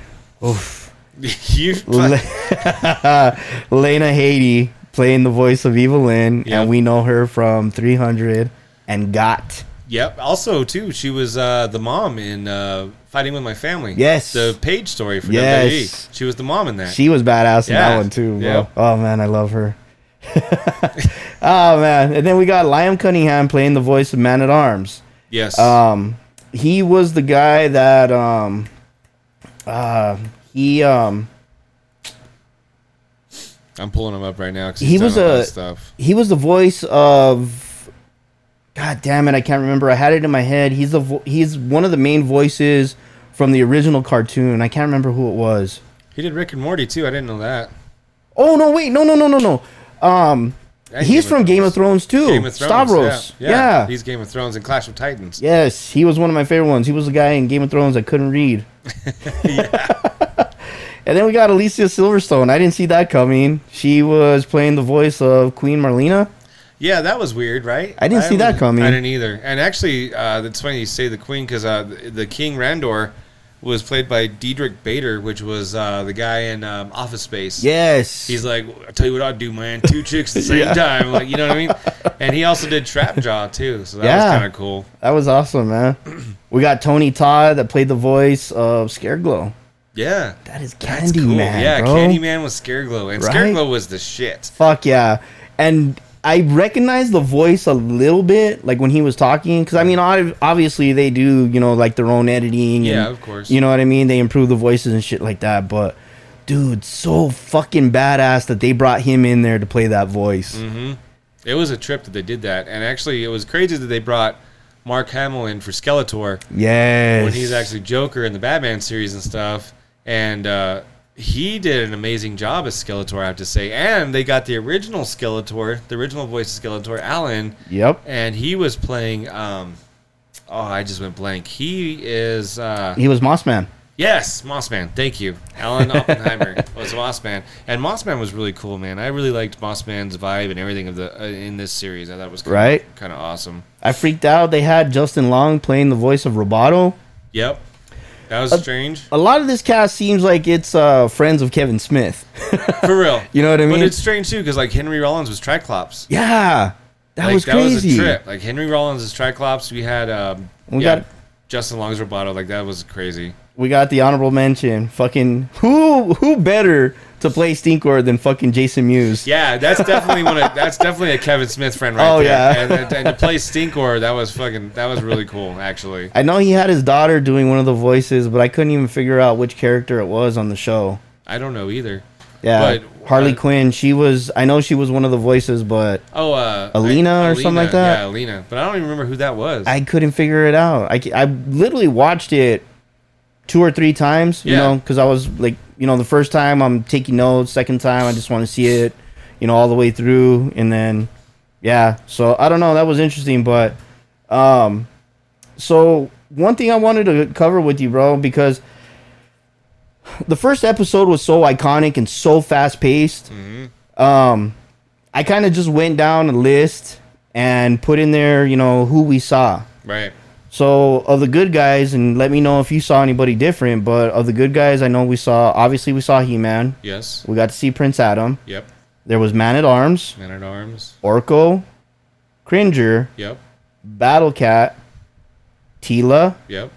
oof, [LAUGHS] you [LAUGHS] Le- [LAUGHS] Lena Headey playing the voice of Evil Lyn, Yep. and we know her from 300 and Got. Yep. Also, too, she was uh, the mom in uh, Fighting with My Family. Yes. The Paige story for Yes. WWE. She was the mom in that. She was badass in Yeah. that one too. Yeah. Oh man, I love her. [LAUGHS] oh man, and then we got Liam Cunningham playing the voice of Man at Arms. yes. Um, he was the guy that um, uh, he um, I'm pulling him up right now. 'cause he was a stuff. he was the voice of. God damn it! I can't remember. I had it in my head. He's the vo- he's one of the main voices from the original cartoon. I can't remember who it was. He did Rick and Morty, too. I didn't know that. Oh no! Wait, no, no, no, no, no. Um, And he's Game of from Game of Thrones too. Game of Thrones. Stavros. Yeah. Yeah. He's Game of Thrones and Clash of Titans. Yes, he was one of my favorite ones. He was the guy in Game of Thrones I couldn't read. [LAUGHS] [LAUGHS] and then we got Alicia Silverstone. I didn't see that coming. She was playing the voice of Queen Marlena. Yeah, that was weird, right? I didn't see that coming. I didn't either. And actually, uh, it's funny you say the queen because uh, the, the King Randor was played by Diedrich Bader, which was uh, the guy in um, Office Space. Yes. He's like, I tell you what I'd do, man. Two chicks at the [LAUGHS] same Yeah. time. Like, you know what I mean? And he also did Trap Jaw too, so that Yeah. was kind of cool. that was awesome, man. we got Tony Todd that played the voice of Scareglow. Yeah, That is Candyman, cool. yeah, bro. Candyman was Scareglow, and Right? Scareglow was the shit. Fuck yeah. And I recognize the voice a little bit, like when he was talking, because I mean, obviously they do, you know, like their own editing. Yeah, and, of course. You know what I mean? They improve the voices and shit like that. But, dude, so fucking badass that they brought him in there to play that voice. Mm-hmm. It was a trip that they did that, and actually, it was crazy that they brought Mark Hamill in for Skeletor. Yes. when he's actually Joker in the Batman series and stuff. And uh, he did an amazing job as Skeletor, I have to say. And they got the original Skeletor, the original voice of Skeletor, Alan, Yep. and he was playing. Um, oh, I just went blank. He is. Uh, He was Mossman. yes, Mossman. Thank you. Alan Oppenheimer [LAUGHS] was Mossman, and Mossman was really cool, man. I really liked Mossman's vibe and everything of the uh, in this series. I thought it was kinda, Right. kind of awesome. I freaked out. They had Justin Long playing the voice of Roboto. Yep, that was strange. A lot of this cast seems like it's uh, friends of Kevin Smith. [LAUGHS] For real. You know what I mean? But it's strange too, because like Henry Rollins was Triclops. yeah. That like, was That was crazy. a trip. Like Henry Rollins is Triclops. We had um, We yeah, got- Justin Long's Roboto. Like that was crazy. we got the honorable mention. Fucking who who better to play Stinkor than fucking Jason Mewes? Yeah, that's definitely one. Of, [LAUGHS] that's definitely a Kevin Smith friend right Oh, there. yeah. and, and, and to play Stinkor, that was fucking. That was really cool, actually. I know he had his daughter doing one of the voices, but I couldn't even figure out which character it was on the show. I don't know either. Yeah, But, Harley uh, Quinn. She was. I know she was one of the voices, but Oh, uh, Alina or something like that? Yeah, Alina. But I don't even remember who that was. I couldn't figure it out. I, I literally watched it two or three times. You Yeah. know, because I was like, you know, the first time I'm taking notes. Second time I just want to see it, you know, all the way through, and then yeah. So I don't know. That was interesting, but um, so one thing I wanted to cover with you, bro, because the first episode was so iconic and so fast paced. Um, I kind of just went down a list and put in there, you know, who we saw. right. So of the good guys, and let me know if you saw anybody different. But of the good guys, I know we saw. Obviously, we saw He Man. Yes. We got to see Prince Adam. Yep. There was Man at Arms, Man at Arms. Orko, Cringer, Yep. Battle Cat, Teela, Yep.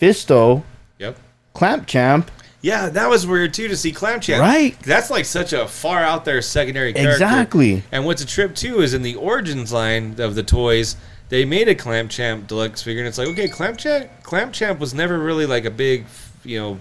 Fisto, Yep. Clamp Champ. Yeah, that was weird too to see Clamp Champ. Right. That's like such a far out there secondary character. Exactly. And what's a trip too is in the origins line of the toys, they made a Clamp Champ deluxe figure, and it's like, okay, Clamp Champ, Clamp Champ was never really like a big, you know,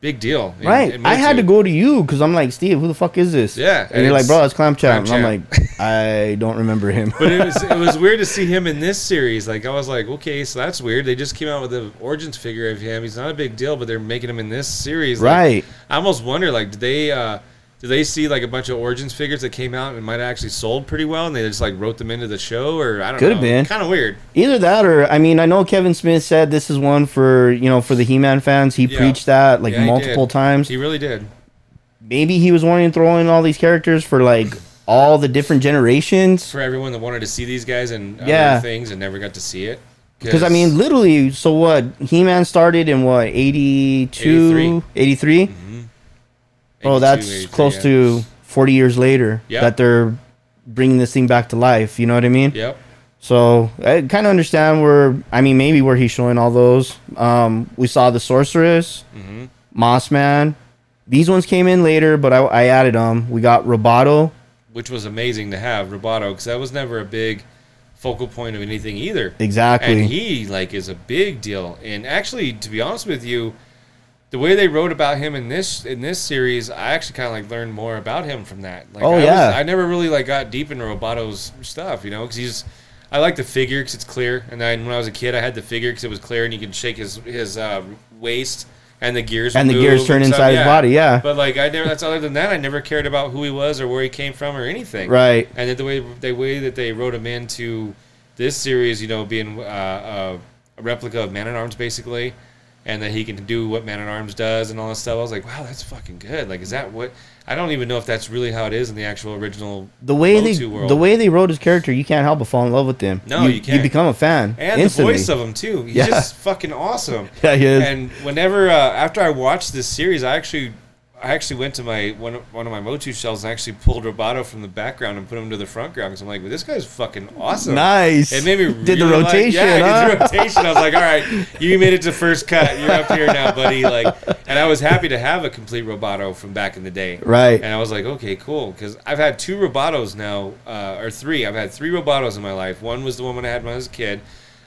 big deal. in- Right. in I had to go to you because I'm like, Steve, who the fuck is this? Yeah, And, and you're like, bro, it's Clamp Champ. Clamp And I'm like, I don't remember him. But it was [LAUGHS] it was weird to see him in this series. Like I was like, okay, so that's weird. They just came out with the origins figure of him. He's not a big deal, but they're making him in this series. Like, right. I almost wonder, like, did they uh, did they see like a bunch of origins figures that came out and might have actually sold pretty well, and they just like wrote them into the show, or I don't Could know. have been. kind of weird. Either that or I mean I know Kevin Smith said this is one for you know for the He-Man fans. He Yeah. preached that like Yeah, multiple did. times. He really did. Maybe he was wanting to throw in all these characters for like all the different generations. For everyone that wanted to see these guys and Yeah. things and never got to see it. Because I mean, literally, so what? He-Man started in what 82, 83? 83. Mm-hmm. Oh, that's close yeah. to 40 years later Yeah. that they're bringing this thing back to life. You know what I mean? Yep. So I kind of understand where I mean maybe where he's showing all those. Um, we saw the sorceress, Mm-hmm. Moss Man. These ones came in later, but I, I added them. We got Roboto. Which was amazing to have Roboto because that was never a big focal point of anything either. Exactly. And he like is a big deal. And actually, to be honest with you, the way they wrote about him in this in this series, I actually kind of like learned more about him from that. Like, Oh, I yeah. I never really like got deep into Roboto's stuff, you know, because he's. I like the figure because it's clear. And then when I was a kid, I had the figure because it was clear and you could shake his his uh, waist and the gears And the gears turn inside his body, yeah. But like I never. That's other than that, I never cared about who he was or where he came from or anything. Right. And then the way the way that they wrote him into this series, you know, being uh, a, a replica of Man at Arms, basically, and that he can do what Man at Arms does and all that stuff. I was like, wow, that's fucking good. Like, is that what? I don't even know if that's really how it is in the actual original. The way they world. the way they wrote his character, you can't help but fall in love with him. No, you can't. You become a fan and instantly. the voice of him too. He's Yeah. just fucking awesome. [LAUGHS] Yeah, he is. And whenever uh, after I watched this series, I actually I actually went to my one of, one of my Motu shells and actually pulled Roboto from the background and put him to the front ground because I'm like, well, this guy's fucking awesome. Nice. It made me Did the rotation, yeah, I did the rotation. I was like, all right, you made it to first cut. You're up here now, buddy. Like, and I was happy to have a complete Roboto from back in the day. Right. And I was like, okay, cool, because I've had two Robotos now, uh, or three. I've had three Robotos in my life. One was the one when I had when I was a kid.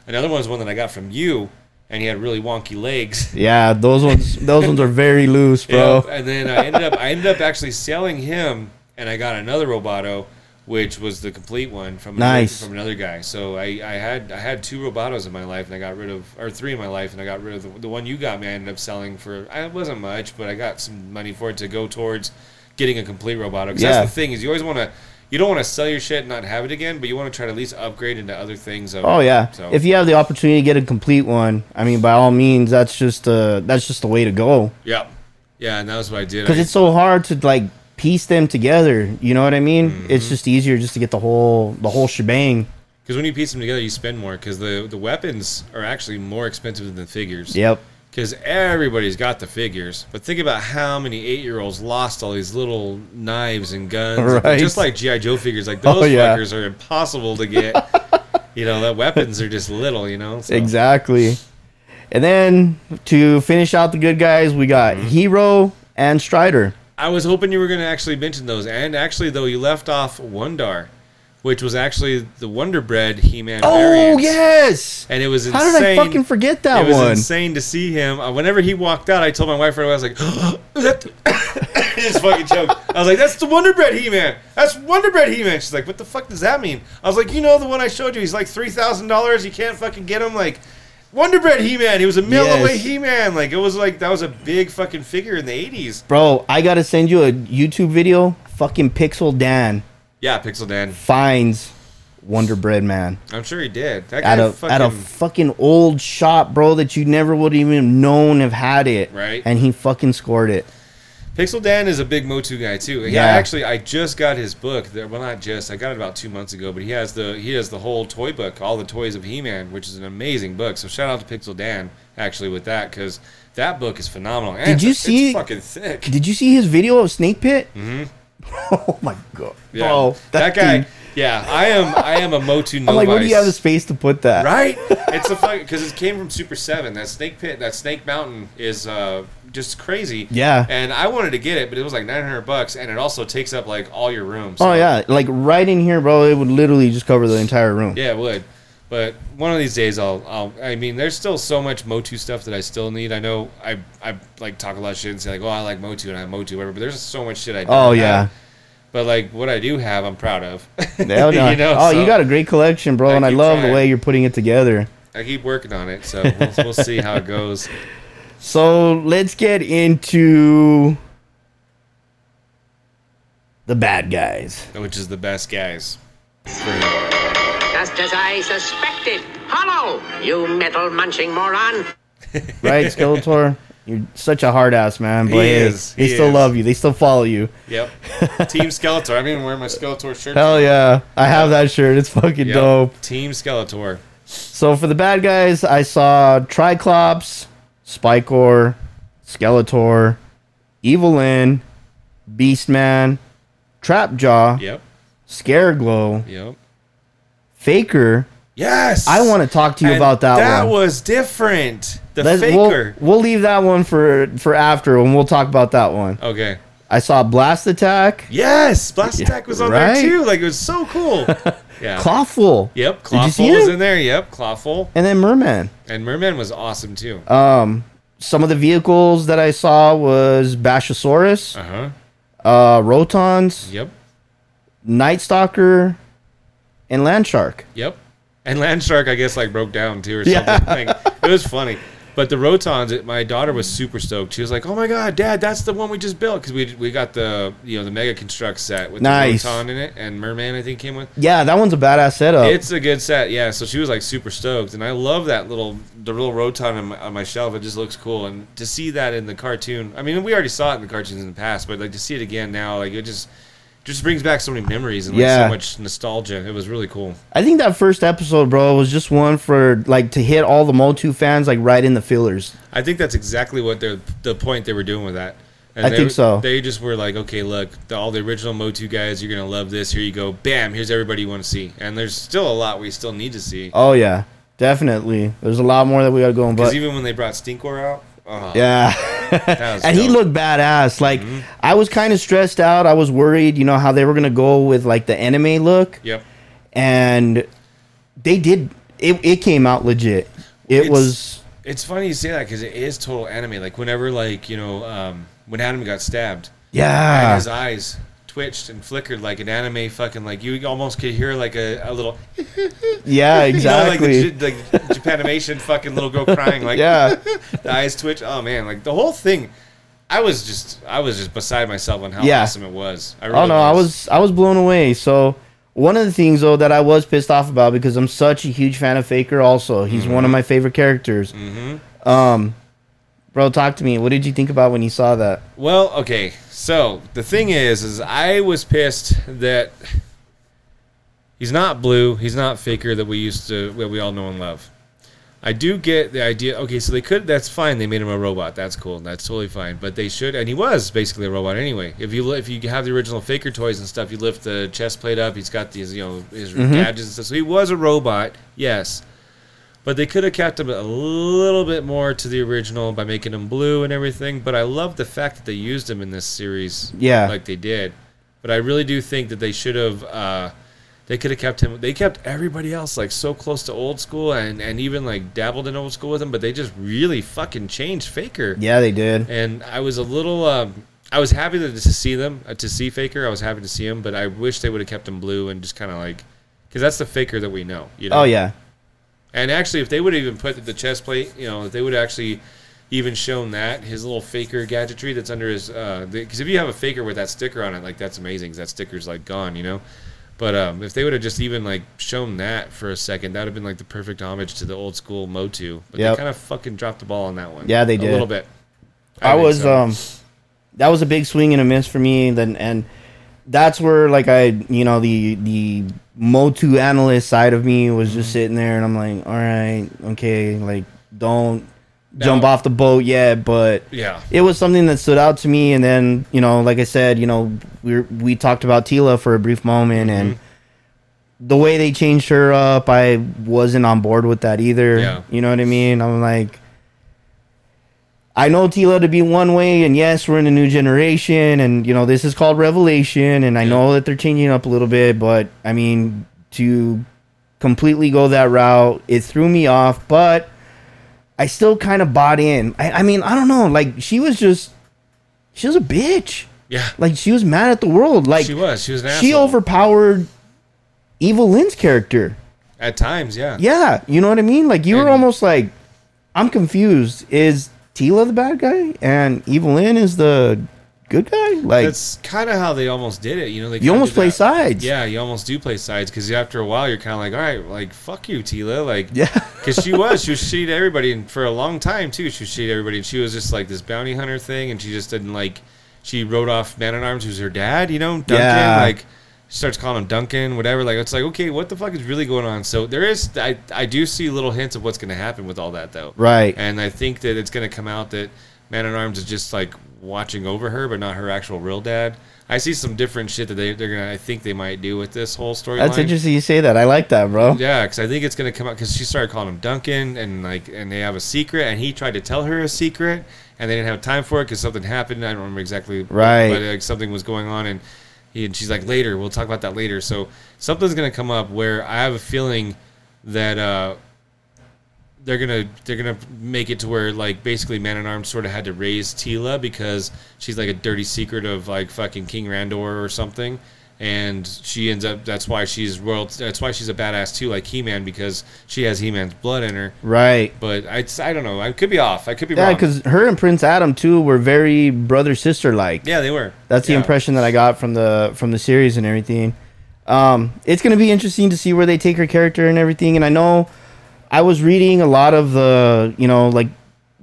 Another one was one that I got from you, and he had really wonky legs. Yeah, those ones those ones are very loose, bro. And then I ended up I ended up actually selling him, and I got another Roboto, which was the complete one from Nice. another, from another guy. So I, I had I had two Robotos in my life, and I got rid of or three in my life, and I got rid of the, the one you got me. I ended up selling for I it wasn't much, but I got some money for it to go towards getting a complete Roboto. Because Yeah. that's the thing is you always want to. You don't want to sell your shit and not have it again, but you want to try to at least upgrade into other things. Of Oh it. yeah. So, If you have the opportunity to get a complete one, I mean, by all means, that's just uh that's just the way to go. yeah, yeah, and that was what I did. Because it's so hard to like piece them together. You know what I mean? Mm-hmm. It's just easier just to get the whole the whole shebang. Because when you piece them together, you spend more. Because the the weapons are actually more expensive than the figures. Yep. Because everybody's got the figures, but think about how many eight year olds lost all these little knives and guns. [LAUGHS] Right. Just like GI Joe figures, like [LAUGHS] Oh, those yeah. fuckers are impossible to get. [LAUGHS] you know, the weapons are just little. You know. So. Exactly. And then to finish out the good guys, we got Mm-hmm. Hero and Strider. I was hoping you were going to actually mention those, and actually, though, you left off Wondar, which was actually the Wonder Bread He Man Oh variant. yes. And it was insane. How did I fucking forget that one? it was one? insane to see him. Uh, whenever he walked out, I told my wife right away, I was like, [GASPS] "Is that the-" I just fucking choked. I was like, that's the Wonder Bread He-Man. That's Wonder Bread He-Man. She's like, what the fuck does that mean? I was like, you know the one I showed you. He's like $3,000. You can't fucking get him. Like, Wonder Bread He-Man. He was a mail Yes. away He-Man. Like, it was like, that was a big fucking figure in the 80s. Bro, I gotta send you a YouTube video. Fucking Pixel Dan Yeah, Pixel Dan. finds Wonder Bread Man I'm sure he did. That guy at a fucking, at a fucking old shop, bro, that you never would even known have had it. Right. And he fucking scored it. Pixel Dan is a big Motu guy too. Yeah, Yeah. actually, I just got his book. Well, not just. I got it about two months ago. But he has the he has the whole toy book, all the toys of He-Man, which is an amazing book. So shout out to Pixel Dan actually with that because that book is phenomenal. And Did it's- you see- fucking thick. Did you see his video of Snake Pit? Mm-hmm. [LAUGHS] oh my god. Yeah, Bro, that, guy. thing- Yeah, I am. I am a Motu novice. I'm like, where do you have the space to put that? Right? [LAUGHS] It's a fucking because it came from Super Seven. That Snake Pit, that Snake Mountain is uh, just crazy. Yeah. And I wanted to get it, but it was like nine hundred bucks, and it also takes up like all your room. Oh yeah, like right in here, bro. It would literally just cover the entire room. Yeah, it would. But one of these days, I'll. I'll. I mean, there's still so much Motu stuff that I still need. I know I. I like talk a lot of shit and say like, "Oh, I like Motu and I have Motu, whatever." But there's so much shit I. Don't Oh have. yeah. But like what I do have, I'm proud of. Hell [LAUGHS] no. you know, oh, so you got a great collection, bro, I and I love the way you're putting it together. I keep working on it, so we'll, we'll see how it goes. So let's get into the bad guys. Which is the best guys. Just as I suspected. Hollow, you metal munching moron. [LAUGHS] Right, Skeletor? You're such a hard ass, man. But He is, they he still is. love you. They still follow you. Yep. [LAUGHS] Team Skeletor. I'm even wearing my Skeletor shirt. Hell yeah. I have that shirt. It's fucking Yep. dope. Team Skeletor. So for the bad guys, I saw Triclops, Spikor, Skeletor, Evil Lyn, Beastman, Trap Jaw, Yep. Scareglow, Yep. Faker. Yes. I want to talk to you And about that, That one. was different. The Let's- faker. We'll, we'll leave that one for for after, and we'll talk about that one. okay. I saw Blast Attack, Yes, Blast Attack was on right? there too. Like it was so cool. [LAUGHS] Yeah. Clawful, Yep, Clawful was it? in there. Yep, Clawful. and then Merman. And Merman was awesome too. Um, some of the vehicles that I saw was Bashasaurus, Uh huh. uh, Rotons, Yep. Night Stalker, and Landshark. Yep. And Landshark, I guess, like broke down too or Yeah. something. Like, it was funny. But the Rotons, it, my daughter was super stoked. She was like, "Oh my god, Dad, that's the one we just built!" Because we we got the you know the Mega Construx set with Nice. the Roton in it and Merman, I think came with. Yeah, that one's a badass setup. It's a good set, yeah. So she was like super stoked, and I love that little the little Roton on my, on my shelf. It just looks cool, and to see that in the cartoon. I mean, we already saw it in the cartoons in the past, but like to see it again now, like it just just brings back so many memories and like Yeah. so much nostalgia. It was really cool. I think that first episode, bro, was just one for like to hit all the Motu fans like right in the fillers. I think that's exactly what they're the point they were doing with that. And I they, think so. They just were like, okay, look, the, all the original Motu guys, you're gonna love this. Here you go, bam. Here's everybody you want to see, and there's still a lot we still need to see. Oh yeah, definitely. There's a lot more that we got going, Because even when they brought Stinkor out, oh, yeah. [LAUGHS] and he looked badass. Like Mm-hmm. I was kind of stressed out. I was worried, you know, how they were gonna go with like the anime look, Yep. and they did. It, it came out legit. It It's- was It's funny you say that because it is total anime. Like whenever, like you know, um, when Adam got stabbed, yeah, his eyes twitched and flickered like an anime fucking like you almost could hear like a, a little yeah, [LAUGHS] you know like exactly. the, like Japanimation fucking little girl crying like yeah, [LAUGHS] the eyes twitch. Oh man, like the whole thing. I was just I was just beside myself on how Yeah. awesome it was. I really oh no, I was I was blown away. So one of the things though that I was pissed off about because I'm such a huge fan of Faker. Also, he's one of my favorite characters. Mm-hmm. Um, bro, talk to me. What did you think about when you saw that? Well, okay. So the thing is, is I was pissed that he's not blue. He's not faker that we used to, that we all know and love. I do get the idea. Okay, so they could. That's fine. They made him a robot. That's cool. That's totally fine. But they should, and he was basically a robot anyway. If you if you have the original faker toys and stuff, you lift the chest plate up. He's got these, you know, his mm-hmm. gadgets and stuff. So he was a robot. Yes. But they could have kept him a little bit more to the original by making him blue and everything. But I love the fact that they used him in this series, Yeah. like they did. But I really do think that they should have. Uh, they could have kept him. They kept everybody else like so close to old school and and even like dabbled in old school with him. But they just really fucking changed Faker. Yeah, they did. And I was a little. Um, I was happy to, to see them uh, to see Faker. I was happy to see him, but I wish they would have kept him blue and just kind of like because that's the Faker that we know. You know? Oh yeah, And actually, if they would have even put the chest plate, you know, if they would have actually even shown that his little faker gadgetry that's under his, because if you have a faker with that sticker on it, like that's amazing. 'cause that sticker's like gone, you know. But um, if they would have just even like shown that for a second, that would have been like the perfect homage to the old school Motu. But Yep. they kind of fucking dropped the ball on that one. Yeah, they did a little bit. I, think was so. um, that was a big swing and a miss for me. Then and that's where like I you know the the Motu analyst side of me was Mm-hmm. just sitting there and I'm like, all right, okay, like don't Now- jump off the boat yet, but Yeah. it was something that stood out to me. And then you know, like I said, you know, we we talked about Teela for a brief moment and. Mm-hmm. The way they changed her up, I wasn't on board with that either. Yeah. You know what I mean? I'm like, I know Teela to be one way, and yes, we're in a new generation, and you know this is called Revelation, and I know that they're changing up a little bit, but I mean to completely go that route, it threw me off, but I still kind of bought in. I, I mean, I don't know, like she was just, she was a bitch, Yeah. like she was mad at the world, like she was. She was an she overpowered Evil Lyn's character. At times, yeah. Yeah, you know what I mean? Like you were almost like, I'm confused. Is Teela the bad guy and Evil Lyn is the good guy? Like That's kind of how they almost did it. You know, they you almost play that. sides. Yeah, you almost do play sides because after a while you're kind of like, all right, like fuck you, Teela, like Yeah. [LAUGHS] because she was she was shitty to everybody and for a long time too. She was shitty to everybody and she was just like this bounty hunter thing and she just didn't like. She wrote off Man at Arms, who's her dad. You know, Duncan. Yeah. Like starts calling him Duncan, whatever. Like it's like okay, what the fuck is really going on? So there is I I do see little hints of what's going to happen with all that though. Right. And I think that it's going to come out that Man at Arms is just like watching over her, but not her actual real dad. I see some different shit that they they're gonna. I think they might do with this whole story. That's interesting you say that. I like that, bro. Yeah, because I think it's gonna come out because she started calling him Duncan, and like, and they have a secret, and he tried to tell her a secret, and they didn't have time for it because something happened. I don't remember exactly, Right. But like something was going on, and and she's like, later, we'll talk about that later. So something's gonna come up where I have a feeling that uh, they're gonna they're gonna make it to where like basically Man at Arms sort of had to raise Teela because she's like a dirty secret of like fucking King Randor or something, and she ends up that's why she's royal. That's why she's a badass too, like He Man because she has He Man's blood in her. Right. But I I don't know. I could be off. I could be Yeah, wrong. because her and Prince Adam too were very brother sister like. yeah, they were. That's the Yeah. impression that I got from the from the series and everything. Um, it's gonna be interesting to see where they take her character and everything. And I know I was reading a lot of the you know like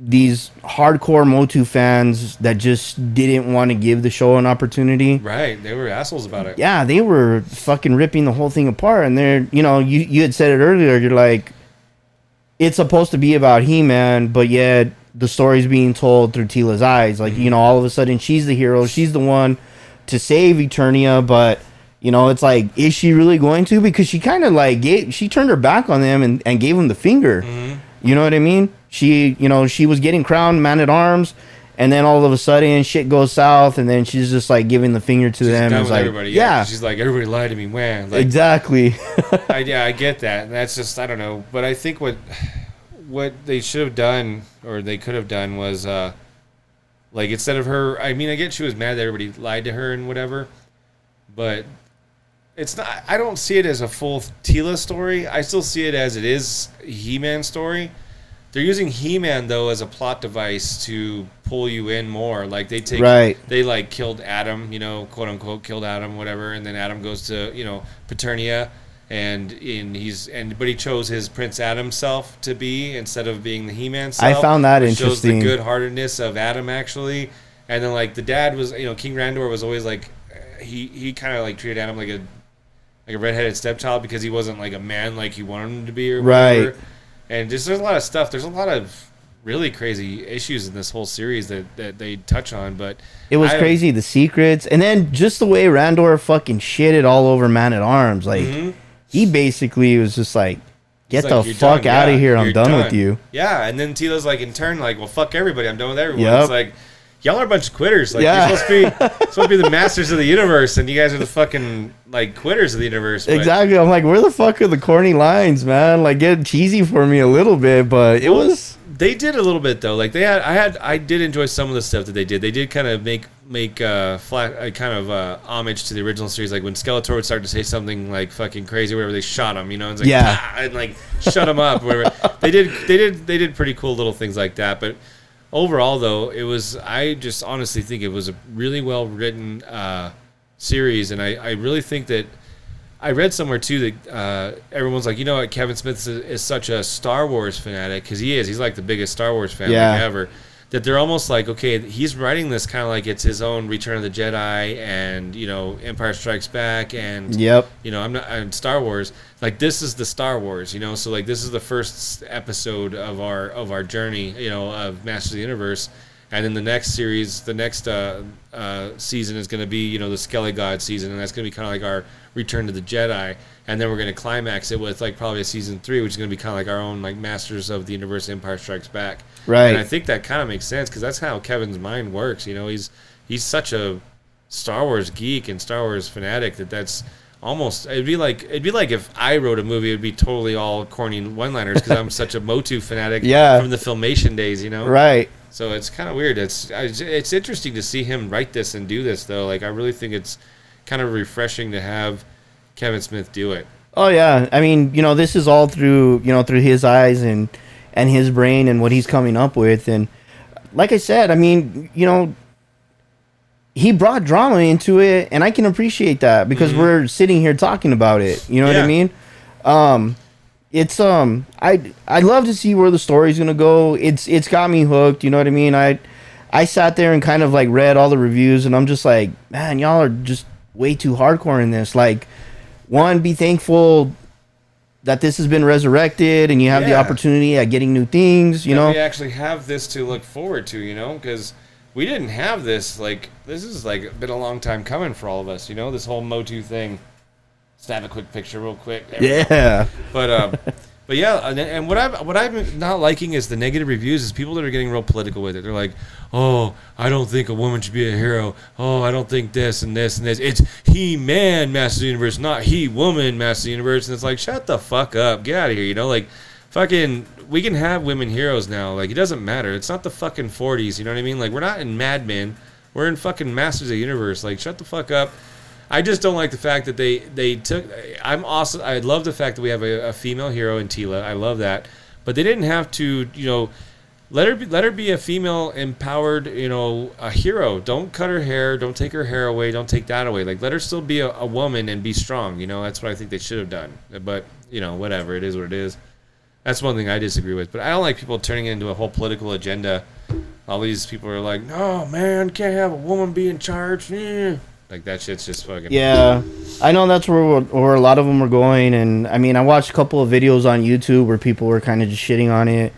these hardcore Motu fans that just didn't want to give the show an opportunity. Right, they were assholes about it. Yeah, they were fucking ripping the whole thing apart. And they're you know you you had said it earlier. You're like, it's supposed to be about He Man, but yet the story's being told through Teela's eyes. Like you mm-hmm. know, all of a sudden she's the hero. She's the one to save Eternia, but you know, it's like, is she really going to? Because she kind of like gave, she turned her back on them and, and gave them the finger. Mm-hmm. You know what I mean? She, you know, she was getting crowned man at arms, and then all of a sudden shit goes south, and then she's just like giving the finger to She's them. done It's like, everybody. yeah, she's like everybody lied to me. Man, like exactly. I, [LAUGHS] yeah, I get that. And that's just I don't know, but I think what what they should have done or they could have done was uh like instead of her. I mean, I get she was mad that everybody lied to her and whatever, but it's not. I don't see it as a full Teela story. I still see it as it is He-Man story. They're using He-Man though as a plot device to pull you in more. Like they take Right. they like killed Adam, you know, quote unquote killed Adam, whatever, and then Adam goes to you know Preternia, and in he's and but he chose his Prince Adam self to be instead of being the He-Man Self, I found that which Shows the interesting. good heartedness of Adam actually, and then like the dad was you know King Randor was always like he he kind of like treated Adam like a like a redheaded stepchild because he wasn't like a man like you wanted him to be or Right. whatever. And just there's a lot of stuff. There's a lot of really crazy issues in this whole series that, that they touch on, but It was I- crazy, the secrets, and then just the way Randor fucking shitted all over Man at Arms. Like mm-hmm. he basically was just like, "Get It's the fuck done. out of here! I'm you're done, with you." Yeah, and then Teela's like in turn like, well, fuck everybody. I'm done with everyone. Yep. It's like y'all are a bunch of quitters. Like Yeah. you're supposed to be [LAUGHS] supposed to be the masters of the universe, and you guys are the fucking like quitters of the universe. But Exactly. I'm like, where the fuck are the corny lines, man? Like, get cheesy for me a little bit, but it was. They did a little bit though. Like they had, I had, I did enjoy some of the stuff that they did. They did kind of make make uh, flat, uh, kind of uh, homage to the original series. Like when Skeletor would start to say something like fucking crazy, whatever, they shot him. You know, it's like, Yeah. "Ah," and like shut him up. Whatever. they did, they did, they did pretty cool little things like that. But overall, though, it was. I just honestly think it was a really well written uh, series, and I, I really think that. I read somewhere too that uh, everyone's like, you know what, Kevin Smith is, is such a Star Wars fanatic because he is. He's like the biggest Star Wars fan Yeah. ever. That they're almost like, okay, he's writing this kind of like it's his own Return of the Jedi and you know Empire Strikes Back and Yep. you know I'm not and Star Wars. Like this is the Star Wars, you know. So like this is the first episode of our of our journey, you know, of Masters of the Universe. And then the next series, the next uh, uh, season is going to be, you know, the Skelegod season, and that's going to be kind of like our Return to the Jedi. And then we're going to climax it with like probably a season three, which is going to be kind of like our own like Masters of the Universe, Empire Strikes Back. Right. And I think that kind of makes sense because that's how Kevin's mind works. You know, he's he's such a Star Wars geek and Star Wars fanatic that that's almost it'd be like it'd be like if I wrote a movie, it'd be totally all corny one-liners because I'm such a Motu fanatic [LAUGHS] Yeah. from the filmation days. You know, Right. so it's kind of weird. It's it's interesting to see him write this and do this though. Like I really think it's kind of refreshing to have Kevin Smith do it. Oh yeah. I mean, you know, this is all through you know through his eyes and and his brain and what he's coming up with. And like I said, I mean, you know, he brought drama into it, and I can appreciate that because we're sitting here talking about it. You know what I mean? Um, it's um, I I love to see where the story's gonna go. It's it's got me hooked. You know what I mean? I I sat there and kind of like read all the reviews, and I'm just like, man, y'all are just way too hardcore in this. Like, one, be thankful that this has been resurrected, and you have the opportunity at getting new things. You know, we actually have this to look forward to, you know, because we didn't have this. Like this is like been a long time coming for all of us. You know, this whole Motu thing. Snap a quick picture real quick. There. Yeah. But um, [LAUGHS] but yeah, and, and what I'm what I'm not liking is the negative reviews is people that are getting real political with it. They're like, oh, I don't think a woman should be a hero. Oh, I don't think this and this and this. It's he man Master of the Universe, not he woman Master of the Universe. And it's like, shut the fuck up, get out of here. You know, like fucking we can have women heroes now. Like it doesn't matter. It's not the fucking 40s. You know what I mean? Like we're not in Mad Men. We're in fucking Masters of the Universe. Like shut the fuck up. I just don't like the fact that they they took. I'm also. I love the fact that we have a, a female hero in Teela. I love that, but they didn't have to. You know, let her be, let her be a female empowered. You know, a hero. Don't cut her hair. Don't take her hair away. Don't take that away. Like let her still be a, a woman and be strong. You know, that's what I think they should have done. But you know, whatever. It is what it is. That's one thing I disagree with. But I don't like people turning it into a whole political agenda. All these people are like, no, man, can't have a woman be in charge. Eh." Like that shit's just fucking. Yeah, I know that's where where a lot of them are going, and I mean, I watched a couple of videos on YouTube where people were kind of just shitting on it.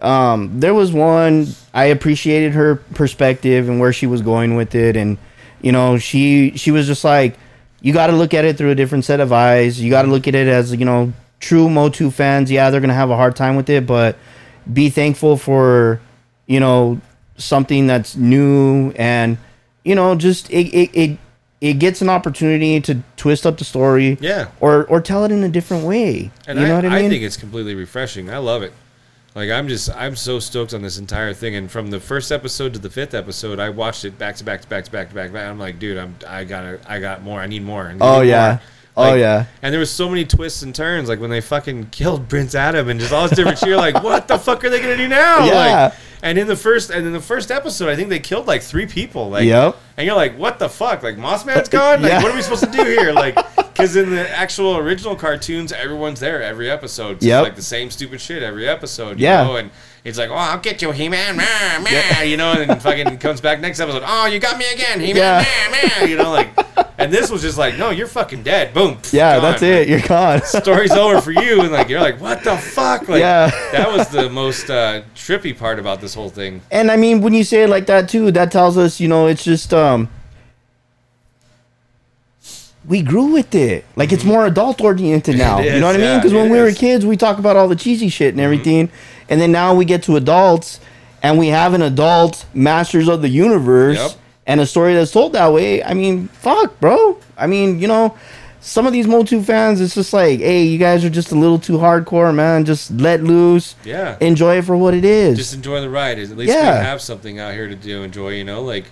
Um, there was one I appreciated her perspective and where she was going with it, and you know, she she was just like, you got to look at it through a different set of eyes. You got to look at it as you know, true Motu fans. Yeah, they're gonna have a hard time with it, but be thankful for you know something that's new and you know just it it. it it gets an opportunity to twist up the story, Yeah. or or tell it in a different way. And you know I, what I mean? I think it's completely refreshing. I love it. Like I'm just I'm so stoked on this entire thing. And from the first episode to the fifth episode, I watched it back to back to back to back to back. to back. I'm like, dude, I'm I gotta I got more. I need more. I need Oh, more. yeah. Oh, yeah. And there was so many twists and turns, like when they fucking killed Prince Adam and just all this different shit. You're like, what the fuck are they gonna do now? Yeah. Like, and in the first and in the first episode, I think they killed like three people. Like, Yep. and you're like, what the fuck? Like Moss Man's gone? Like, [LAUGHS] Yeah. what are we supposed to do here? Like, because in the actual original cartoons, everyone's there every episode. It's Yep. like the same stupid shit every episode. You Yeah. Know? And it's like, oh, I'll get you, He Man, man, man. You know, and then fucking comes back next episode. Oh, you got me again, He Man, Yeah. man, man. You know, like, and this was just like, no, you're fucking dead. Boom. yeah, gone. that's it. You're gone. Story's [LAUGHS] over for you, and like you're like, what the fuck? Like, Yeah. that was the most uh, trippy part about this whole thing. and I mean, when you say it like that too, that tells us, you know, it's just um, we grew with it. Like it's more adult oriented now. It you know what I is, mean? yeah, Because when we were kids, we talk about all the cheesy shit and everything, and then now we get to adults, and we have an adult Masters of the Universe. Yep. And a story that's told that way, I mean, fuck, bro. I mean, you know, some of these Motu fans, it's just like, hey, you guys are just a little too hardcore, man. Just let loose. Yeah. Enjoy it for what it is. Just enjoy the ride. At least Yeah. we have something out here to do enjoy. You know, like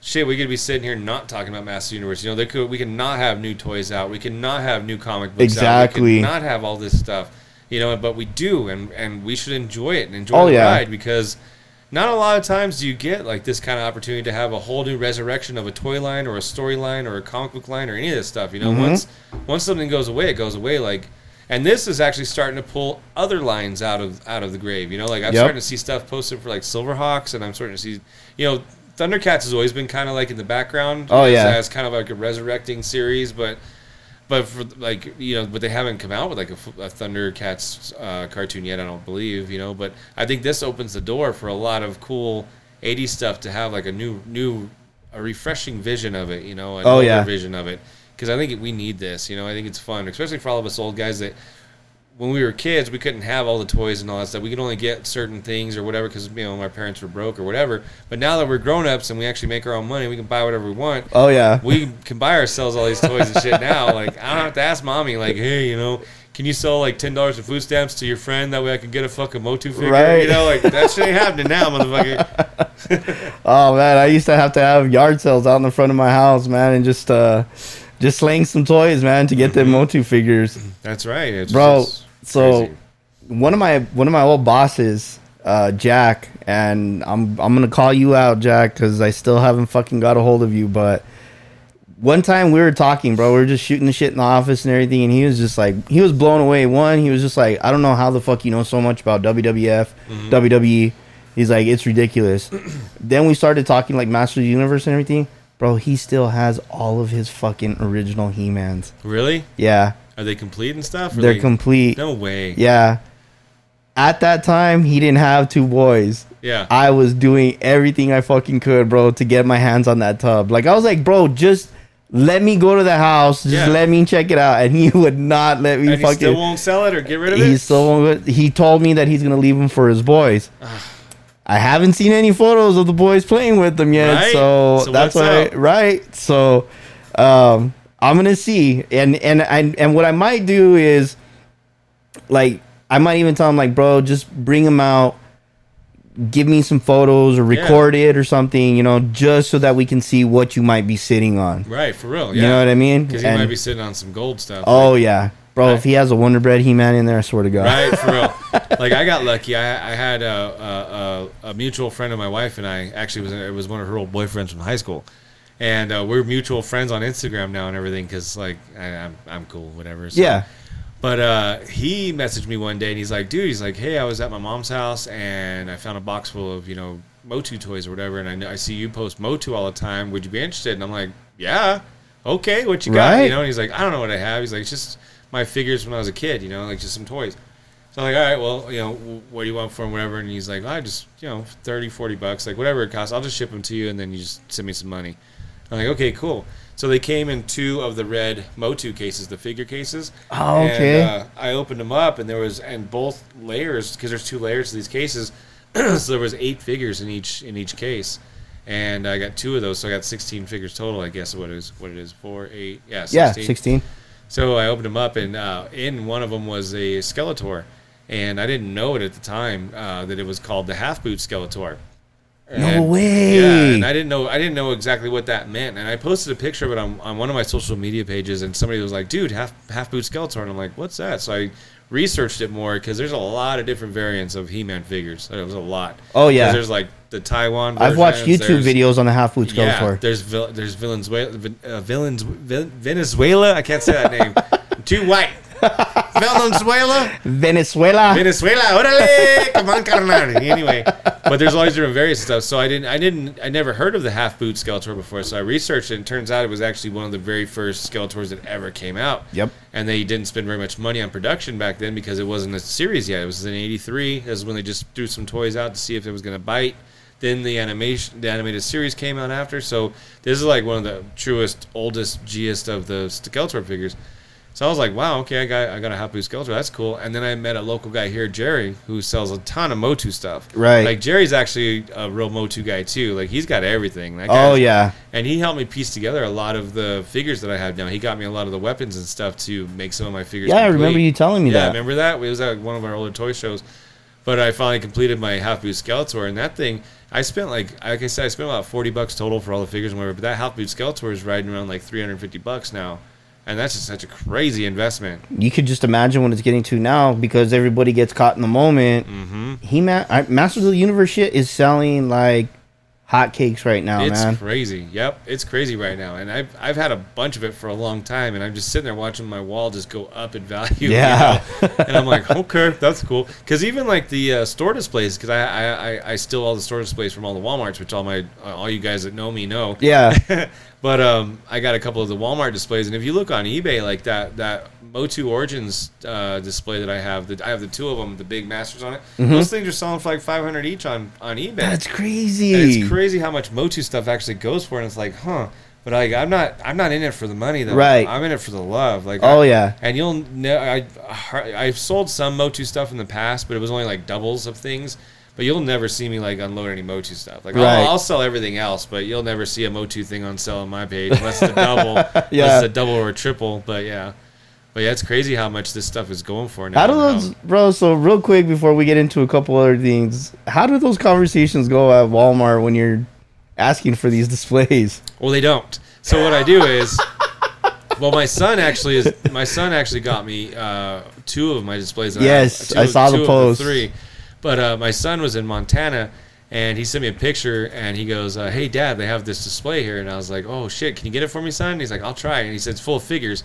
shit, we could be sitting here not talking about Master Universe. You know, they could we can not have new toys out. We can not have new comic books out. Exactly. We can not have all this stuff. You know, but we do, and and we should enjoy it and enjoy Oh, the yeah. ride because. Not a lot of times do you get like this kind of opportunity to have a whole new resurrection of a toy line or a storyline or a comic book line or any of this stuff. You know, Mm-hmm. once once something goes away, it goes away. Like, and this is actually starting to pull other lines out of out of the grave. You know, like I'm Yep. starting to see stuff posted for like Silverhawks, and I'm starting to see, you know, Thundercats has always been kind of like in the background. Oh, as, yeah. as kind of like a resurrecting series, but but for like you know, but they haven't come out with like a, a Thundercats uh, cartoon yet. I don't believe you know, but I think this opens the door for a lot of cool '80s stuff to have like a new new a refreshing vision of it. You know, an Oh, yeah. vision of it because I think we need this. You know, I think it's fun, especially for all of us old guys that when we were kids, we couldn't have all the toys and all that stuff. We could only get certain things or whatever because you know my parents were broke or whatever. But now that we're grown ups and we actually make our own money, we can buy whatever we want. oh yeah. We can buy ourselves all these toys and shit [LAUGHS] now. Like I don't have to ask mommy, like, hey, you know, can you sell like ten dollars in food stamps to your friend that way I can get a fucking Motu figure? Right. You know, like that shit ain't happening now, [LAUGHS] motherfucker. [LAUGHS] Oh man, I used to have to have yard sales out in the front of my house, man, and just uh just slang some toys, man, to get them Motu figures. That's right, it's Bro, just so crazy. one of my one of my old bosses, uh Jack, and I'm I'm going to call you out, Jack, cuz I still haven't fucking got a hold of you, but one time we were talking, bro. We were just shooting the shit in the office and everything, and he was just like, he was blown away. One, he was just like, I don't know how the fuck you know so much about WWF, Mm-hmm. WWE. He's like, it's ridiculous. [CLEARS THROAT] then we started talking like Master of the Universe and everything. Bro, he still has all of his fucking original He-Mans. really Yeah, are they complete and stuff? They're they- complete. No way. Yeah. at that time he didn't have two boys. Yeah. I was doing everything I fucking could, bro, to get my hands on that tub. Like I was like, bro, just let me go to the house, just Yeah. let me check it out, and he [LAUGHS] would not let me and he fucking. still won't sell it or get rid of it. he still won't. He told me that he's gonna leave them for his boys. I haven't seen any photos of the boys playing with them yet, Right? so, So that's why. up? Right, so um, I'm gonna see, and and and and what I might do is, like, I might even tell him like, bro, just bring him out, give me some photos or Yeah. record it or something, you know, just so that we can see what you might be sitting on. right for real. You know what I mean? Because he And- might be sitting on some gold stuff. Oh yeah, bro. Right. If he has a Wonder Bread He Man in there, I swear to God. Right, for real. [LAUGHS] like I got lucky. I, I had a, a, a, a mutual friend of my wife and I. Actually, was it was one of her old boyfriends from high school, and uh, we're mutual friends on Instagram now and everything. Because like I, I'm I'm cool, whatever. So. Yeah. But uh, he messaged me one day and he's like, dude, he's like, hey, I was at my mom's house and I found a box full of you know Motu toys or whatever, and I know I see you post Motu all the time. Would you be interested? And I'm like, yeah, okay. What you got? Right. You know? And he's like, I don't know what I have. He's like, it's just my figures when I was a kid. You know, like just some toys. So I'm like, all right, well, you know, what do you want for them, whatever? And he's like, I just, you know, 30, 40 bucks, like whatever it costs. I'll just ship them to you, and then you just send me some money. I'm like, okay, cool. So they came in two of the red Motu cases, the figure cases. Oh, okay. And, uh, I opened them up, and there was, and both layers, because there's two layers to these cases, [CLEARS THROAT] so there was eight figures in each in each case, and I got two of those, so I got 16 figures total. I guess what it is, what it is, four, eight, yeah, 16. Yeah, sixteen. So I opened them up, and uh, in one of them was a Skeletor, and I didn't know it at the time uh, that it was called the Half Boot Skeletor. No way. Yeah, and I didn't know I didn't know exactly what that meant, and I posted a picture of it on, on one of my social media pages, and somebody was like, "Dude, half half boot Skeletor," and I'm like, "What's that?" So I researched it more because there's a lot of different variants of He-Man figures. There was a lot. Oh, yeah, there's like the Taiwan. I've watched YouTube videos on the half boot yeah, there's there's Venezuela, uh, villains, Ven- Venezuela. I can't say that name. [LAUGHS] Too white. Venezuela, Venezuela. Venezuela. Orale, come on, carnal. Anyway, but there's all these different various stuff. So I didn't, I didn't, I never heard of the half boot Skeletor before. So I researched it, and turns out it was actually one of the very first Skeletors that ever came out. Yep. And they didn't spend very much money on production back then because it wasn't a series yet. It was in '83. That was when they just threw some toys out to see if it was going to bite. Then the animation, the animated series came out after. So this is like one of the truest, oldest, Gist of the Skeletor figures. So I was like, wow, okay, I got I got a half boot Skeletor. That's cool. And then I met a local guy here, Jerry, who sells a ton of Motu stuff. Right. Like Jerry's actually a real Motu guy too. Like he's got everything. That Oh yeah. and he helped me piece together a lot of the figures that I have now. He got me a lot of the weapons and stuff to make some of my figures. Yeah, I remember you telling me yeah, that. remember that? It was at one of our older toy shows. But I finally completed my half boot Skeletor, and that thing I spent like like I said, I spent about forty bucks total for all the figures and whatever. But that half boot Skeletor is riding around like three hundred fifty bucks now, and that's just such a crazy investment. You could just imagine what it's getting to now because everybody gets caught in the moment. Mm-hmm. He man, I, Masters of the Universe shit is selling like hotcakes right now, it's man. crazy. Yep, it's crazy right now, and I've I've had a bunch of it for a long time, and I'm just sitting there watching my wall just go up in value. you Yeah. know? [LAUGHS] and I'm like, okay, that's cool. Because even like the uh, store displays, because I, I I I steal all the store displays from all the WalMarts, which all my all you guys that know me know. Yeah, [LAUGHS] But um, I got a couple of the Walmart displays, and if you look on eBay, like that that Motu Origins uh, display that I have, the, I have the two of them, the big masters on it. Those things are selling for like 500 each on on eBay. Mm-hmm. that's crazy. And it's crazy how much Motu stuff actually goes for, and it's like, huh. But like, I'm not, I'm not in it for the money though. Right. I'm in it for the love. Like, Oh, I- yeah. And you'll know, I, I've sold some Motu stuff in the past, but it was only like doubles of things. But you'll never see me like unload any Motu stuff. Like, Right. I'll, I'll sell everything else, but you'll never see a Motu thing on sale on my page unless it's a double, [LAUGHS] unless it's a double or a triple. But yeah. But yeah, it's crazy how much this stuff is going for now. How do those, bro? So real quick before we get into a couple other things, how do those conversations go at Walmart when you're asking for these [LAUGHS] displays? Well, they don't. So what I do is, well, my son actually is. My son actually got me uh, two of my displays. Yes, have. Two I saw the post. three, but uh, my son was in Montana, and he sent me a picture, and he goes, uh, "Hey, Dad, they have this display here," and I was like, "Oh shit, can you get it for me, son?" And he's like, "I'll try," and he said it's full of figures.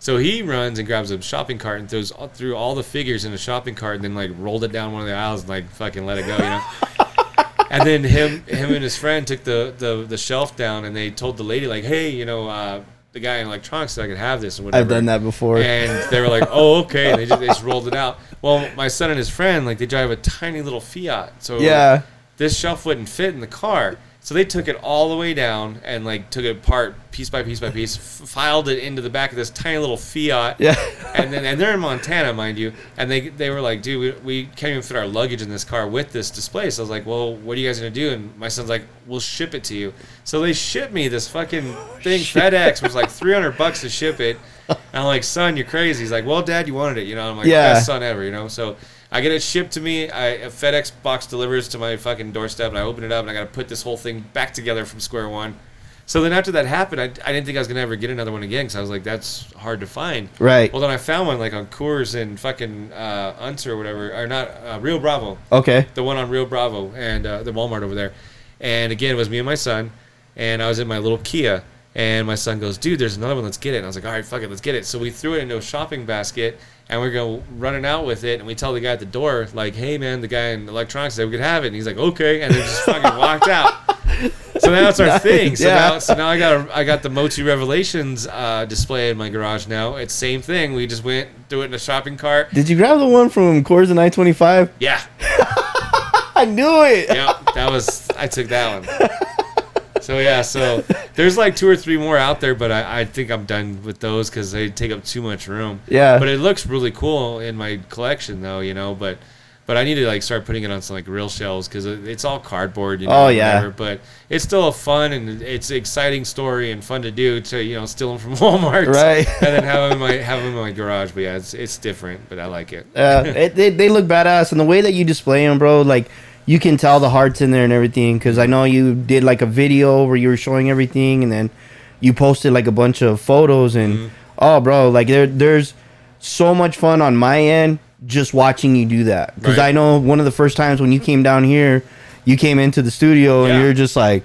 So he runs and grabs a shopping cart and throws all, through all the figures in a shopping cart, and then like rolled it down one of the aisles and like fucking let it go, you know. [LAUGHS] and then him him and his friend took the, the the shelf down and they told the lady like hey you know uh, the guy in electronics said I could have this and whatever. I've done that before. And they were like, [LAUGHS] "Oh, okay." And they just, they just rolled it out. Well, my son and his friend, like, they drive a tiny little Fiat, so yeah. this shelf wouldn't fit in the car. So they took it all the way down and like took it apart piece by piece by piece, [LAUGHS] f- filed it into the back of this tiny little Fiat. Yeah. and then and they're in Montana, mind you. And they they were like, dude, we, we can't even fit our luggage in this car with this display. So I was like, well, what are you guys gonna do? And my son's like, we'll ship it to you. So they shipped me this fucking [LAUGHS] oh, thing. FedEx was like [LAUGHS] three hundred bucks to ship it. And I'm like, son, you're crazy. He's like, well, dad, you wanted it, you know. I'm like, Yeah. best son ever, you know. So I get it shipped to me. I, a FedEx box delivers to my fucking doorstep, and I open it up, and I got to put this whole thing back together from square one. So then after that happened, I, I didn't think I was gonna ever get another one again because I was like, that's hard to find. Right. Well, then I found one like on Coors and fucking uh, Unser or whatever, or not uh, Rio Bravo, Okay. the one on Rio Bravo and uh, the Walmart over there. And again, it was me and my son, and I was in my little Kia. And my son goes, dude, there's another one. Let's get it. And I was like, all right, fuck it, let's get it. So we threw it into a shopping basket, and we're going running out with it. And we tell the guy at the door, like, hey man, the guy in electronics said we could have it. And he's like, okay, and then just fucking walked out. [LAUGHS] So now it's our thing. So Yeah. now, so now I got a, I got the Motu Revelations uh, display in my garage now. It's same thing. We just went threw it in a shopping cart. Did you grab the one from Coors and I twenty five? Yeah, [LAUGHS] I knew it. yep, that was I took that one. [LAUGHS] So yeah, so [LAUGHS] there's like two or three more out there, but I, I think I'm done with those because they take up too much room. Yeah. But it looks really cool in my collection, though, you know. But but I need to like start putting it on some like real shelves because it's all cardboard, you know. Oh, yeah. whatever. But it's still a fun and it's an exciting story and fun to do to you know steal them from [LAUGHS] Walmart, Right. and then have them in my have them in my garage. But yeah, it's it's different, but I like it. Uh, [LAUGHS] it, they, they look badass, and the way that you display them, bro, like you can tell the hearts in there and everything. Because I know you did like a video where you were showing everything, and then you posted like a bunch of photos, and Mm-hmm. oh, bro, like there there's so much fun on my end just watching you do that. Because Right. I know one of the first times when you came down here, you came into the studio, and you're just like,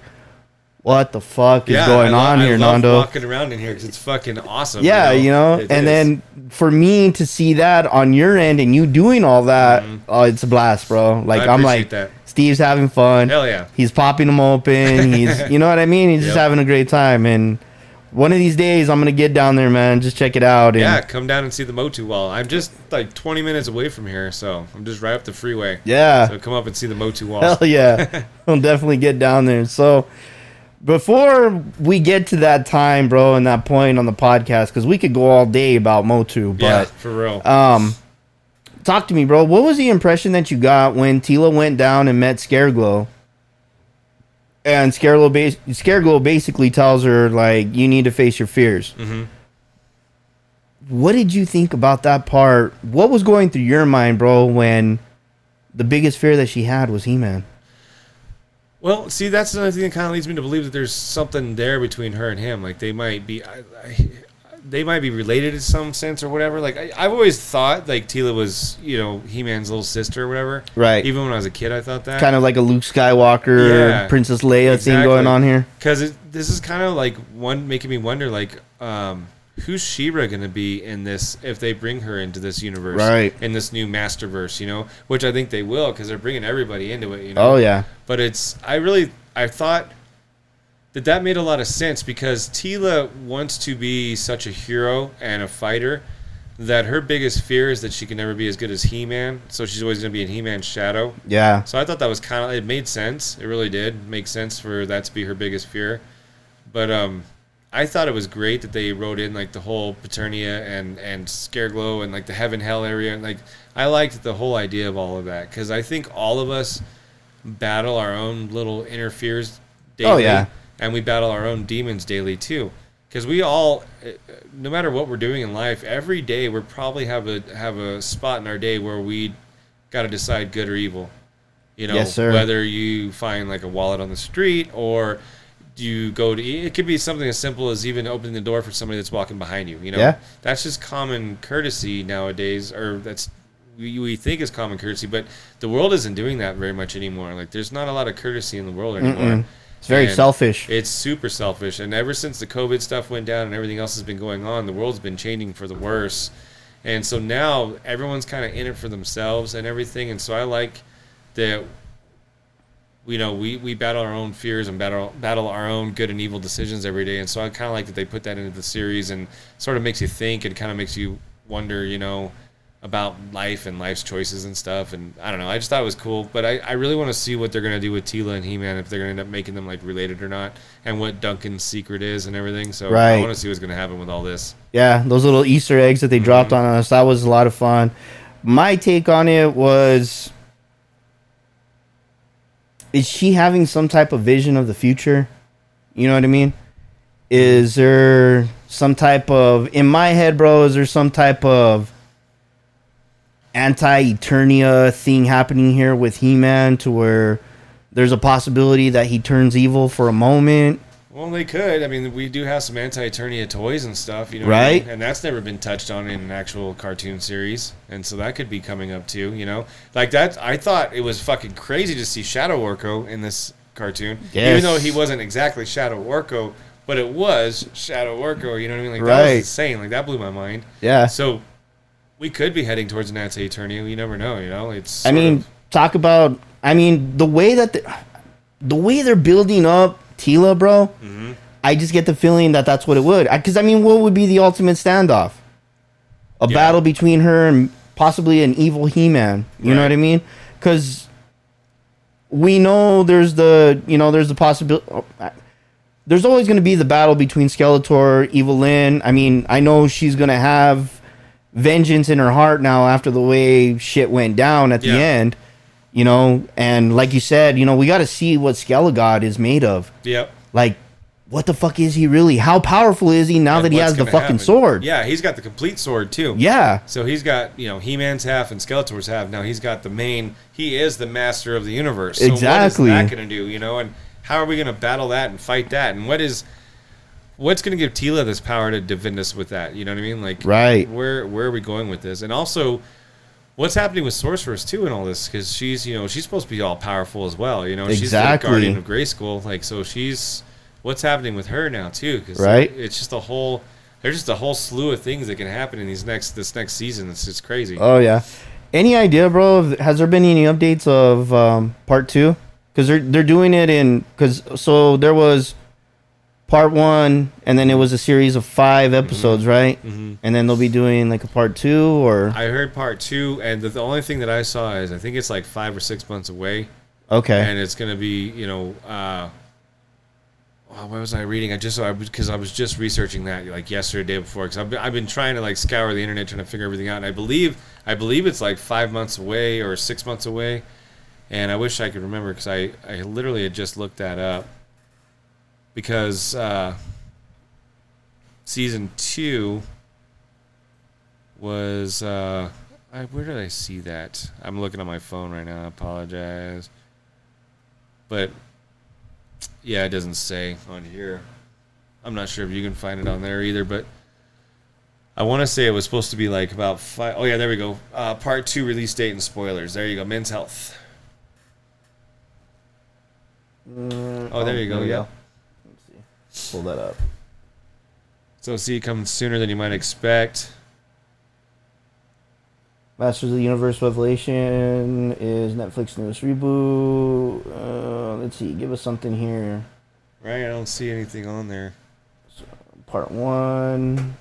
what the fuck is yeah, going I on I here, Nando? Walking around in here because it's fucking awesome. Yeah, you know, It and is. then for me to see that on your end and you doing all that, oh, it's a blast, bro. Like Mm-hmm. I I'm like, that. Steve's having fun. Hell yeah. He's popping them open. [LAUGHS] He's, you know what I mean. He's just having a great time. And one of these days, I'm gonna get down there, man. Just check it out. And Yeah, come down and see the Motu wall. I'm just like 20 minutes away from here, so I'm just right up the freeway. yeah, So come up and see the Motu wall. hell yeah, [LAUGHS] I'll definitely get down there. So. Before we get to that time, bro, and that point on the podcast, because we could go all day about Motu, but yeah, for real. Um, talk to me, bro. What was the impression that you got when Teela went down and met Scareglow? And Scareglow, bas- Scareglow basically tells her like, "You need to face your fears." Mhm. What did you think about that part? What was going through your mind, bro, when the biggest fear that she had was He-Man? Well, see, that's another thing that kind of leads me to believe that there's something there between her and him. Like they might be, I, I, they might be related in some sense or whatever. Like I, I've always thought like Teela was, you know, He-Man's little sister or whatever. Right. Even when I was a kid, I thought that. Kind of like a Luke Skywalker, Yeah, Princess Leia thing going on here. because this is kind of like one making me wonder like um who's She-Ra gonna be in this if they bring her into this universe Right. in this new masterverse you know which I think they will because they're bringing everybody into it you know Oh yeah, but it's I really I thought that that made a lot of sense because Teela wants to be such a hero and a fighter that her biggest fear is that she can never be as good as He-Man so she's always gonna be in He-Man's shadow yeah. so I thought that was kind of it made sense. It really did make sense for that to be her biggest fear. But um, I thought it was great that they wrote in like the whole Preternia and and Scareglow and like the heaven hell area. and Like I liked the whole idea of all of that because I think all of us battle our own little inner fears daily. Oh, yeah. and we battle our own demons daily too. Because we all, uh, no matter what we're doing in life, every day we probably have a have a spot in our day where we got to decide good or evil. You know, Yes, sir. whether you find like a wallet on the street or you go to it could be something as simple as even opening the door for somebody that's walking behind you. You know, Yeah. that's just common courtesy nowadays, or that's we, we think is common courtesy, but the world isn't doing that very much anymore. Like, there's not a lot of courtesy in the world anymore. Mm-mm. It's very And selfish. It's super selfish, and ever since the COVID stuff went down and everything else has been going on, the world's been changing for the worse. And so now everyone's kind of in it for themselves and everything. And so I like that you know, we, we battle our own fears and battle battle our own good and evil decisions every day. And so I kind of like that they put that into the series and sort of makes you think and kind of makes you wonder, you know, about life and life's choices and stuff. And I don't know, I just thought it was cool. But I, I really want to see what they're gonna do with Teela and He Man if they're gonna end up making them like related or not, and what Duncan's secret is and everything. So I want to see what's gonna happen with all this. Yeah, those little Easter eggs that they dropped mm-hmm. on us, that was a lot of fun. My take on it was is she having some type of vision of the future? You know what I mean? Is there some type of in my head, bro, is there some type of anti-Eternia thing happening here with He-Man to where there's a possibility that he turns evil for a moment? Well, they could. I mean, we do have some anti-Eternia toys and stuff, you know, what I Right. mean? And that's never been touched on in an actual cartoon series, and so that could be coming up too. You know, like that. I thought it was fucking crazy to see Shadow Orko in this cartoon, Yes. even though he wasn't exactly Shadow Orko, but it was Shadow Orko. You know what I mean? Like that Right. was insane. Like that blew my mind. Yeah. So we could be heading towards an anti-Eternia. You never know. You know, it's. I mean, of- talk about. I mean, the way that the, the way they're building up Teela, bro. Mm-hmm. I just get the feeling that that's what it would. Because I, mean, what would be the ultimate standoff? A Yeah. battle between her and possibly an evil He-Man. You know what I mean? Because we know there's the you know there's the possibility. There's always going to be the battle between Skeletor, Evil Lyn. I mean, I know she's going to have vengeance in her heart now after the way shit went down at the end. You know, and like you said, you know, we got to see what Skelegod is made of. yep. Like, what the fuck is he really? How powerful is he now And that he has the fucking happen. sword? Yeah, he's got the complete sword too. Yeah. So he's got, you know, He Man's half and Skeletor's half. Now he's got the main. He is the master of the universe. So Exactly. What is that going to do? You know, and how are we going to battle that and fight that? And what is, what's going to give Teela this power to defend us with that? You know what I mean? Like, Right. Where where are we going with this? And also, what's happening with Sorceress too in all this? Because she's, you know, she's supposed to be all powerful as well. You know, she's the guardian of Grayskull. Like, so she's. What's happening with her now too? Because Right. it's just a whole. There's just a whole slew of things that can happen in these next this next season. It's just crazy. Oh yeah. Any idea, bro? Has there been any updates of um, part two? Because they're they're doing it in because so there was part one, and then it was a series of five episodes, right? Mm-hmm. And then they'll be doing like a part two, or I heard part two, and the, the only thing that I saw is I think it's like five or six months away, okay, and it's gonna be you know. uh oh, what was I reading? I just because I was just researching that like yesterday, day before. Because I've been, I've been trying to like scour the internet trying to figure everything out. And I believe I believe it's like five months away or six months away. And I wish I could remember because I I literally had just looked that up. Because uh, season two was uh, I, where did I see that? I'm looking on my phone right now. I apologize, but yeah, it doesn't say on here. I'm not sure if you can find it on there either, but I want to say it was supposed to be like about five oh yeah, there we go. Uh, part two release date and spoilers. There you go. Men's health. oh, there you go. Yeah. Pull that up. So see, it comes sooner than you might expect. Masters of the Universe Revelation is Netflix newest reboot. Uh, let's see, give us something here. Right? I don't see anything on there. Part one.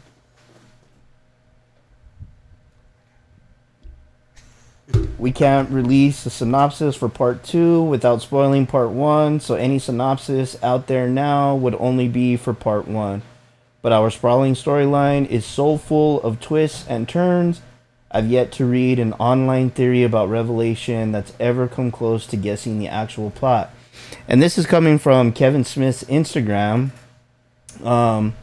We can't release a synopsis for part two without spoiling part one, so any synopsis out there now would only be for part one. But our sprawling storyline is so full of twists and turns, I've yet to read an online theory about Revelation that's ever come close to guessing the actual plot. And this is coming from Kevin Smith's Instagram. Um,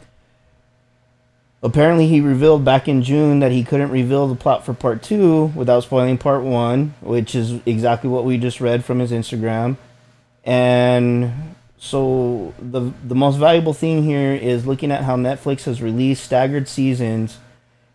apparently, he revealed back in June that he couldn't reveal the plot for part two without spoiling part one, which is exactly what we just read from his Instagram. And so, the the most valuable thing here is looking at how Netflix has released staggered seasons,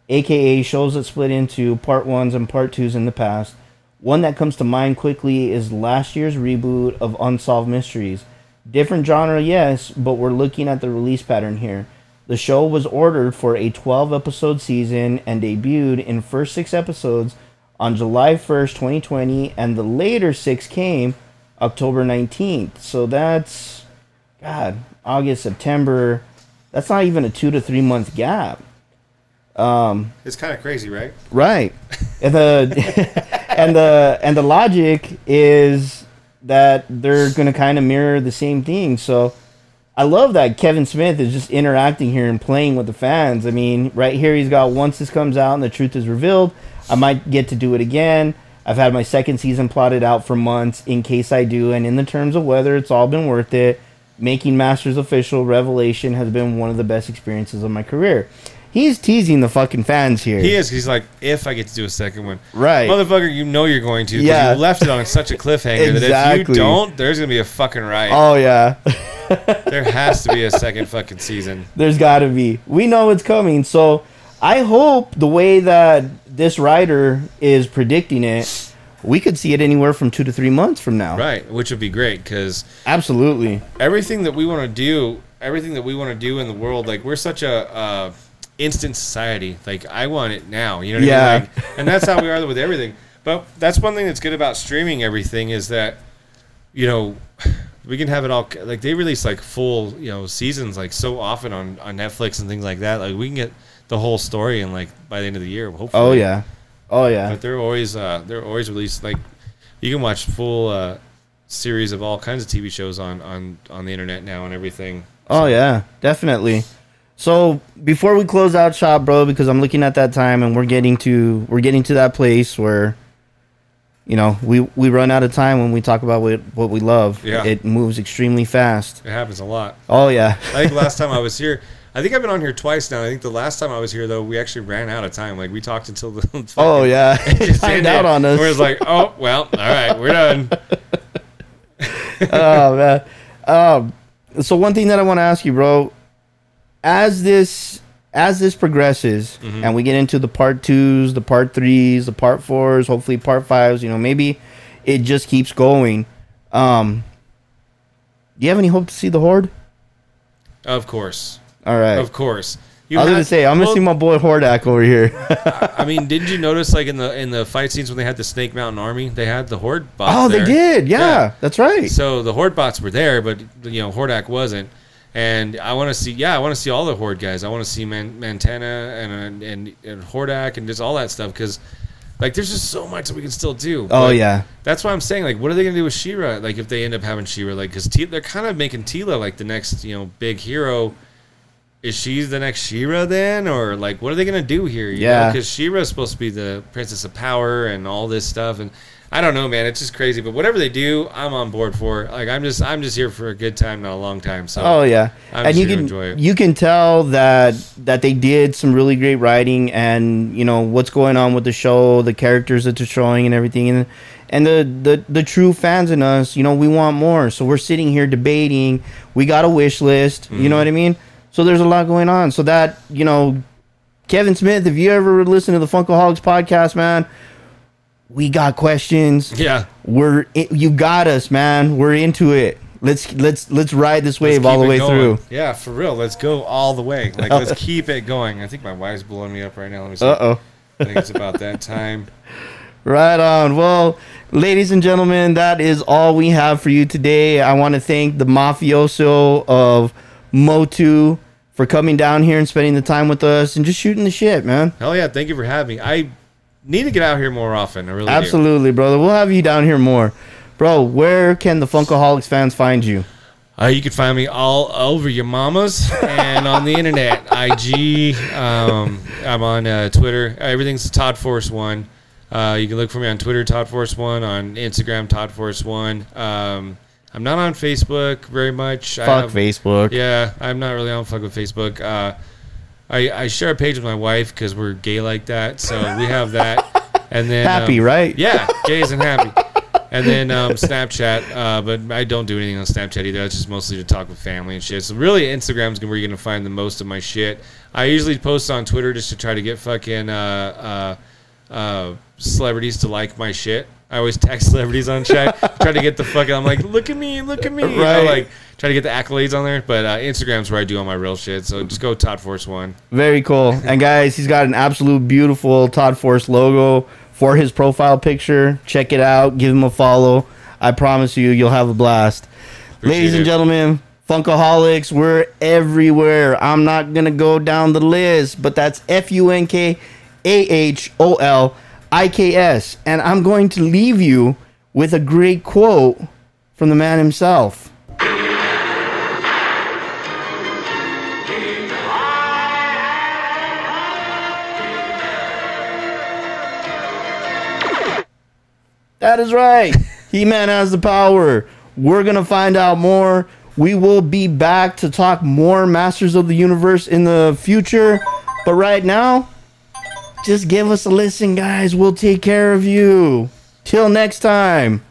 aka shows that split into part ones and part twos in the past. One that comes to mind quickly is last year's reboot of Unsolved Mysteries. Different genre, yes, but we're looking at the release pattern here. The show was ordered for a 12 episode season and debuted in first 6 episodes on July 1st, 2020, and the later 6 came October 19th. So that's, God, August, September. That's not even a two to three month gap. Um, it's kind of crazy, right? Right. And the [LAUGHS] and the and the logic is that they're going to kind of mirror the same thing. So I love that Kevin Smith is just interacting here and playing with the fans. I mean, right here he's got once this comes out and the truth is revealed, I might get to do it again. I've had my second season plotted out for months in case I do, and in the terms of whether it's all been worth it, making Masters official Revelation has been one of the best experiences of my career. He's teasing the fucking fans here. He is. He's like, if I get to do a second one, Right. motherfucker, you know you're going to. 'cause Yeah. You left it on such a cliffhanger that if Exactly. you don't, there's gonna be a fucking riot. Oh yeah. [LAUGHS] There has to be a second fucking season. There's got to be. We know it's coming. So I hope the way that this writer is predicting it, we could see it anywhere from two to three months from now. Right, which would be great because Absolutely. everything that we want to do, everything that we want to do in the world, like we're such a uh, instant society. Like I want it now. You know what I Yeah. mean? Like, and that's how we are with everything. But that's one thing that's good about streaming everything is that you know we can have it all like they release like full you know seasons like so often on on Netflix and things like that. Like we can get the whole story and like by the end of the year. Hopefully. Oh yeah. Oh yeah. But they're always uh, they're always released like you can watch full uh, series of all kinds of TV shows on on on the internet now and everything. Oh yeah, definitely. So before we close out shop, bro, because I'm looking at that time and we're getting to we're getting to that place where you know, we we run out of time when we talk about what what we love. Yeah. It moves extremely fast. It happens a lot. Oh yeah. I think last time I was here, I think I've been on here twice now. I think the last time I was here though, we actually ran out of time. Like we talked until the [LAUGHS] Oh yeah. [LAUGHS] just Timed out on us. We're just like, oh well, all right, we're done. [LAUGHS] oh man. Um, so one thing that I want to ask you, bro, as this as this progresses Mm-hmm. and we get into the part twos, the part threes, the part fours, hopefully part fives, you know, maybe it just keeps going. Um, do you have any hope to see the horde? Of course, All right. of course. You I was gonna say I'm gonna see my boy Hordak over here. [LAUGHS] I mean, didn't you notice like in the in the fight scenes when they had the Snake Mountain Army, they had the Horde bots. oh, they there. did. Yeah, that's right. So the Horde bots were there, but you know Hordak wasn't. And I want to see, yeah, I want to see all the Horde guys. I want to see Man- Mantenna and, and and Hordak and just all that stuff because, like, there's just so much that we can still do. oh But yeah. that's why I'm saying, like, what are they gonna do with She-Ra? Like, if they end up having She-Ra, like, because they're kind of making Teela like the next, you know, big hero. Is she the next She-Ra then, or like, what are they gonna do here? You Yeah. because She-Ra is supposed to be the princess of power and all this stuff, and I don't know, man. It's just crazy. But whatever they do, I'm on board for. Like, I'm just, I'm just here for a good time, not a long time. So, Oh yeah, I'm and just you here to can enjoy it. you can tell that that they did some really great writing, and you know what's going on with the show, the characters that they're showing, and everything, and and the the the true fans in us, you know, we want more. So we're sitting here debating. We got a wish list. You Mm-hmm. know what I mean? So there's a lot going on. So that you know, Kevin Smith, if you ever listen to the Funkaholiks podcast, man. We got questions. yeah, We're you got us, man. We're into it. Let's let's let's ride this wave all the way going. through. Yeah, for real. Let's go all the way. Like, let's [LAUGHS] keep it going. I think my wife's blowing me up right now. Let me see. Uh oh. I think it's about that time. [LAUGHS] Right on. Well, ladies and gentlemen, that is all we have for you today. I want to thank the mafioso of Motu for coming down here and spending the time with us and just shooting the shit, man. Hell yeah! Thank you for having me. I need to get out here more often. I really do. Absolutely, brother. We'll have you down here more. Bro, where can the Funkaholiks fans find you? Uh, you can find me all over your mamas and on the internet, [LAUGHS] IG. Um, I'm on uh, Twitter. Everything's Todd Force One. Uh, you can look for me on Twitter, Todd Force One, on Instagram, Todd Force One. Um, I'm not on Facebook very much. Fuck have- Facebook. Yeah, I'm not really on fuck with Facebook. I, I share a page with my wife because we're gay like that, so we have that. And then Happy, um, right? Yeah, gays and happy. And then um, Snapchat, uh, but I don't do anything on Snapchat either. It's just mostly to talk with family and shit. So really, Instagram's where you're gonna find the most of my shit. I usually post on Twitter just to try to get fucking uh, uh, uh, celebrities to like my shit. I always tag celebrities on chat, [LAUGHS] try to get the fucking. I'm like, look at me, look at me, you know, Right. like try to get the accolades on there. But uh, Instagram's where I do all my real shit. So just go Todd Force One. Very cool. [LAUGHS] And guys, he's got an absolute beautiful Todd Force logo for his profile picture. Check it out. Give him a follow. I promise you, you'll have a blast. Ladies and it. gentlemen, Funkaholiks, we're everywhere. I'm not going to go down the list, but that's F U N K A H O L I K S. And I'm going to leave you with a great quote from the man himself. That is right. [LAUGHS] He Man has the power. We're going to find out more. We will be back to talk more Masters of the Universe in the future. But right now, just give us a listen, guys. We'll take care of you. Till next time.